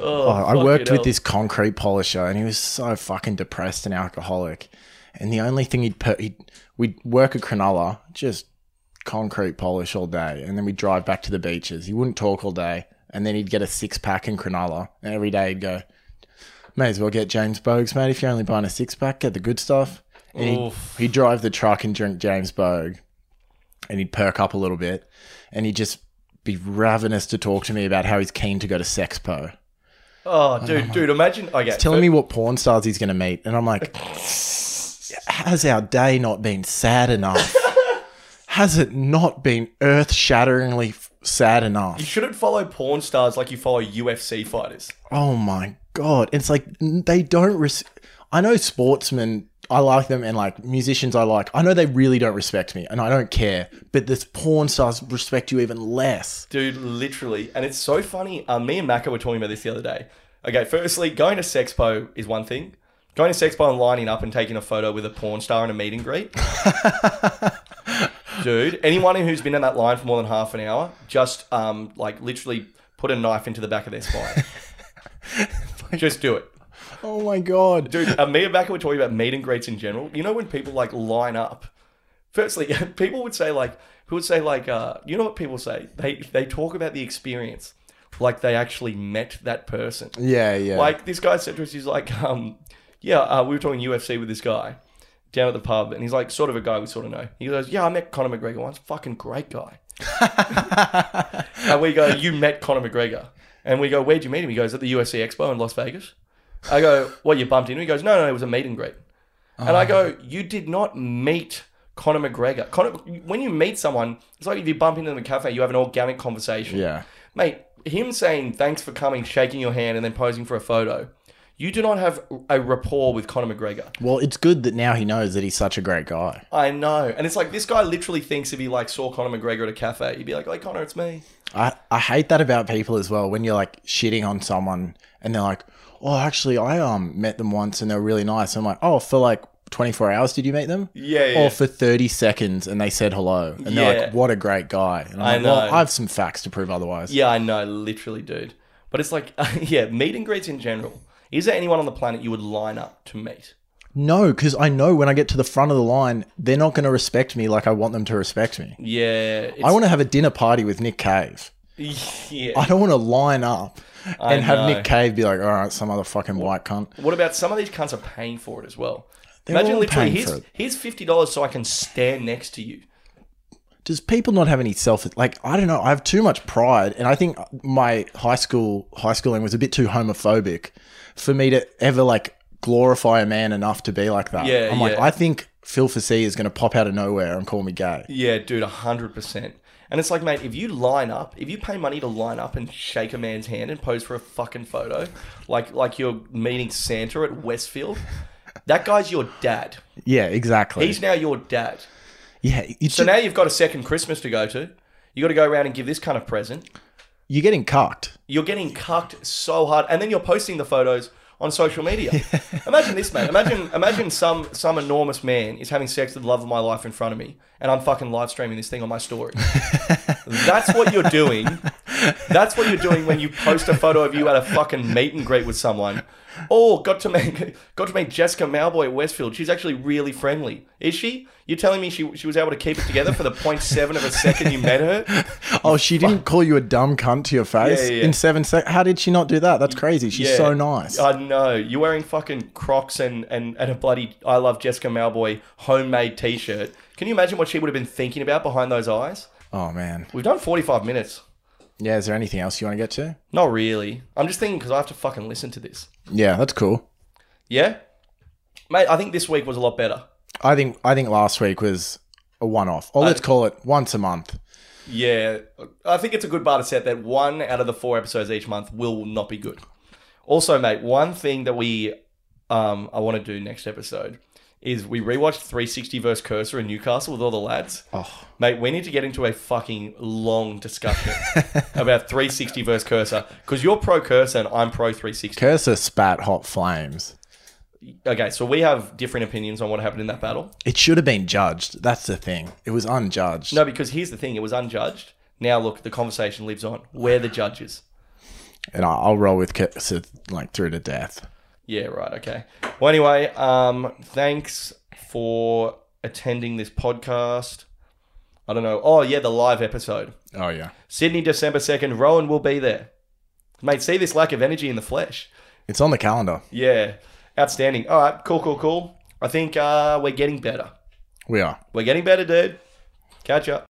Oh, oh
I
worked with
hell.
this concrete polisher, and he was so fucking depressed and alcoholic. And the only thing he'd put, he'd we'd work at Cronulla, just concrete polish all day, and then we'd drive back to the beaches. He wouldn't talk all day, and then he'd get a six pack in Cronulla, and every day he'd go, "May as well get James Boag's, mate. If you're only buying a six pack, get the good stuff." And he'd, he'd drive the truck and drink James Boag, and he'd perk up a little bit, and he'd just be ravenous to talk to me about how he's keen to go to Sexpo
Oh, dude, oh. dude, imagine. Okay,
telling me what porn stars he's going to meet, and I'm like, has our day not been sad enough? Has it not been earth shatteringly sad enough?
you shouldn't follow porn stars like you follow UFC fighters.
Oh my god! It's like they don't. Res- I know sportsmen. I like them, and like musicians, I like. I know they really don't respect me, and I don't care. But this porn stars respect you even less.
Dude, literally. And it's so funny. Um, me and Macca were talking about this the other day. Okay, firstly, going to Sexpo is one thing. Going to Sexpo and lining up and taking a photo with a porn star in a meet and greet. Dude, anyone who's been in that line for more than half an hour, just um, like literally put a knife into the back of their spine. just do it.
Oh my god!
Dude, uh, me and Becca were talking about meet and greets in general. You know when people like line up? Firstly, people would say like, who would say like, uh, you know what people say? They they talk about the experience like they actually met that person.
Yeah, yeah.
Like this guy said to us, he's like, um, yeah, uh, we were talking UFC with this guy down at the pub, and he's like, sort of a guy we sort of know. He goes, yeah, I met Conor McGregor once. Fucking great guy. and we go, you met Conor McGregor, and we go, where'd you meet him? He goes, at the UFC Expo in Las Vegas. I go, what, you bumped into? him?" He goes, no, no, it was a meet and greet. And I oh. go, you did not meet Conor McGregor. Conor, when you meet someone, it's like if you bump into them in a cafe, you have an organic conversation.
yeah.
Mate, him saying thanks for coming, shaking your hand, and then posing for a photo, You do not have a rapport with Conor McGregor.
Well, it's good that now he knows that he's such a great guy.
I know. And it's like this guy literally thinks if he like saw Conor McGregor at a cafe, he'd be like, "Hey Conor, it's me."
I, I hate that about people as well. When you're like shitting on someone and they're like, "Oh, actually, I um met them once and they're really nice." I'm like, "Oh, for like 24 hours, did you meet them?"
Yeah, yeah.
Or for 30 seconds and they said hello, and they're
Yeah.
like, "What a great guy." And I'm
I
like, "Well,
know.
I have some facts to prove otherwise."
Yeah, I know, literally, dude. But it's like, yeah, meet and greets in general. Is there anyone on the planet you would line up to meet?
No, because I know when I get to the front of the line, they're not going to respect me like I want them to respect me.
Yeah, it's,
I want to have a dinner party with Nick Cave.
Yeah.
I don't want to line up and have
know.
Nick Cave be like, "All right, some other fucking white cunt."
What about some of these cunts are paying for it as well?
They're
Imagine
all
literally,
paying
here's,
for it.
here's fifty dollars so I can stand next to you.
does people not have any self like I don't know I have too much pride and I think my high school high schooling was a bit too homophobic for me to ever like glorify a man enough to be like that.
Yeah,
I'm like
yeah.
I think Phil Fassi is going to pop out of nowhere and call me gay.
Yeah, dude, hundred percent. And it's like, mate, if you line up, if you pay money to line up and shake a man's hand and pose for a fucking photo, like like you're meeting Santa at Westfield, that guy's your dad.
Yeah, exactly.
He's now your dad.
yeah, it's
So now you've got a second Christmas to go to. You got to go around and give this kind of present.
you're getting cucked.
You're getting cucked so hard, and then you're posting the photos on social media. imagine this, man. Imagine, imagine some some enormous man is having sex with the love of my life in front of me, and I'm fucking live streaming this thing on my story. That's what you're doing. That's what you're doing when you post a photo of you at a fucking meet and greet with someone. Oh, got to meet got to meet Jessica Mauboy at Westfield. She's actually really friendly. Is she? You're telling me she she was able to keep it together for the 0.7 of a second you met her?
Oh, she didn't call you a dumb cunt to your face
Yeah, yeah, yeah.
in seven seconds. How did she not do that? That's crazy. She's so nice.
I know. You're wearing fucking Crocs and, and, and a bloody I love Jessica Mauboy homemade t shirt. Can you imagine what she would have been thinking about behind those eyes?
oh man.
We've done 45 minutes.
Yeah. Is there anything else you want to get to?
Not really. I'm just thinking because I have to fucking listen to this.
Yeah, that's cool.
Yeah? Mate, I think this week was a lot better.
I think I think last week was a one-off. Or let's call it once a month.
Yeah. I think it's a good bar to set that one out of the four episodes each month will not be good. Also, mate, one thing that we um I want to do next episode is we rewatched 360 versus Cursor in Newcastle with all the lads.
Oh,
Mate, we need to get into a fucking long discussion about 360 versus Cursor because you're pro Cursor and I'm pro 360.
Cursor spat hot flames.
Okay, so we have different opinions on what happened in that battle.
It should have been judged. That's the thing. It was unjudged.
No, because here's the thing: it was unjudged. Now look, the conversation lives on. We're the judges.
And I'll roll with Cursor like through to death.
Yeah, right. Okay. Well, anyway, um, thanks for attending this podcast. I don't know. Oh, yeah, the live episode.
Oh yeah.
Sydney, December 2nd. Rohan will be there. Mate, see this lack of energy in the flesh.
It's on the calendar.
Yeah. Outstanding. All right. Cool, cool, cool. I think uh, we're getting better.
We are.
We're getting better, dude. Catch up.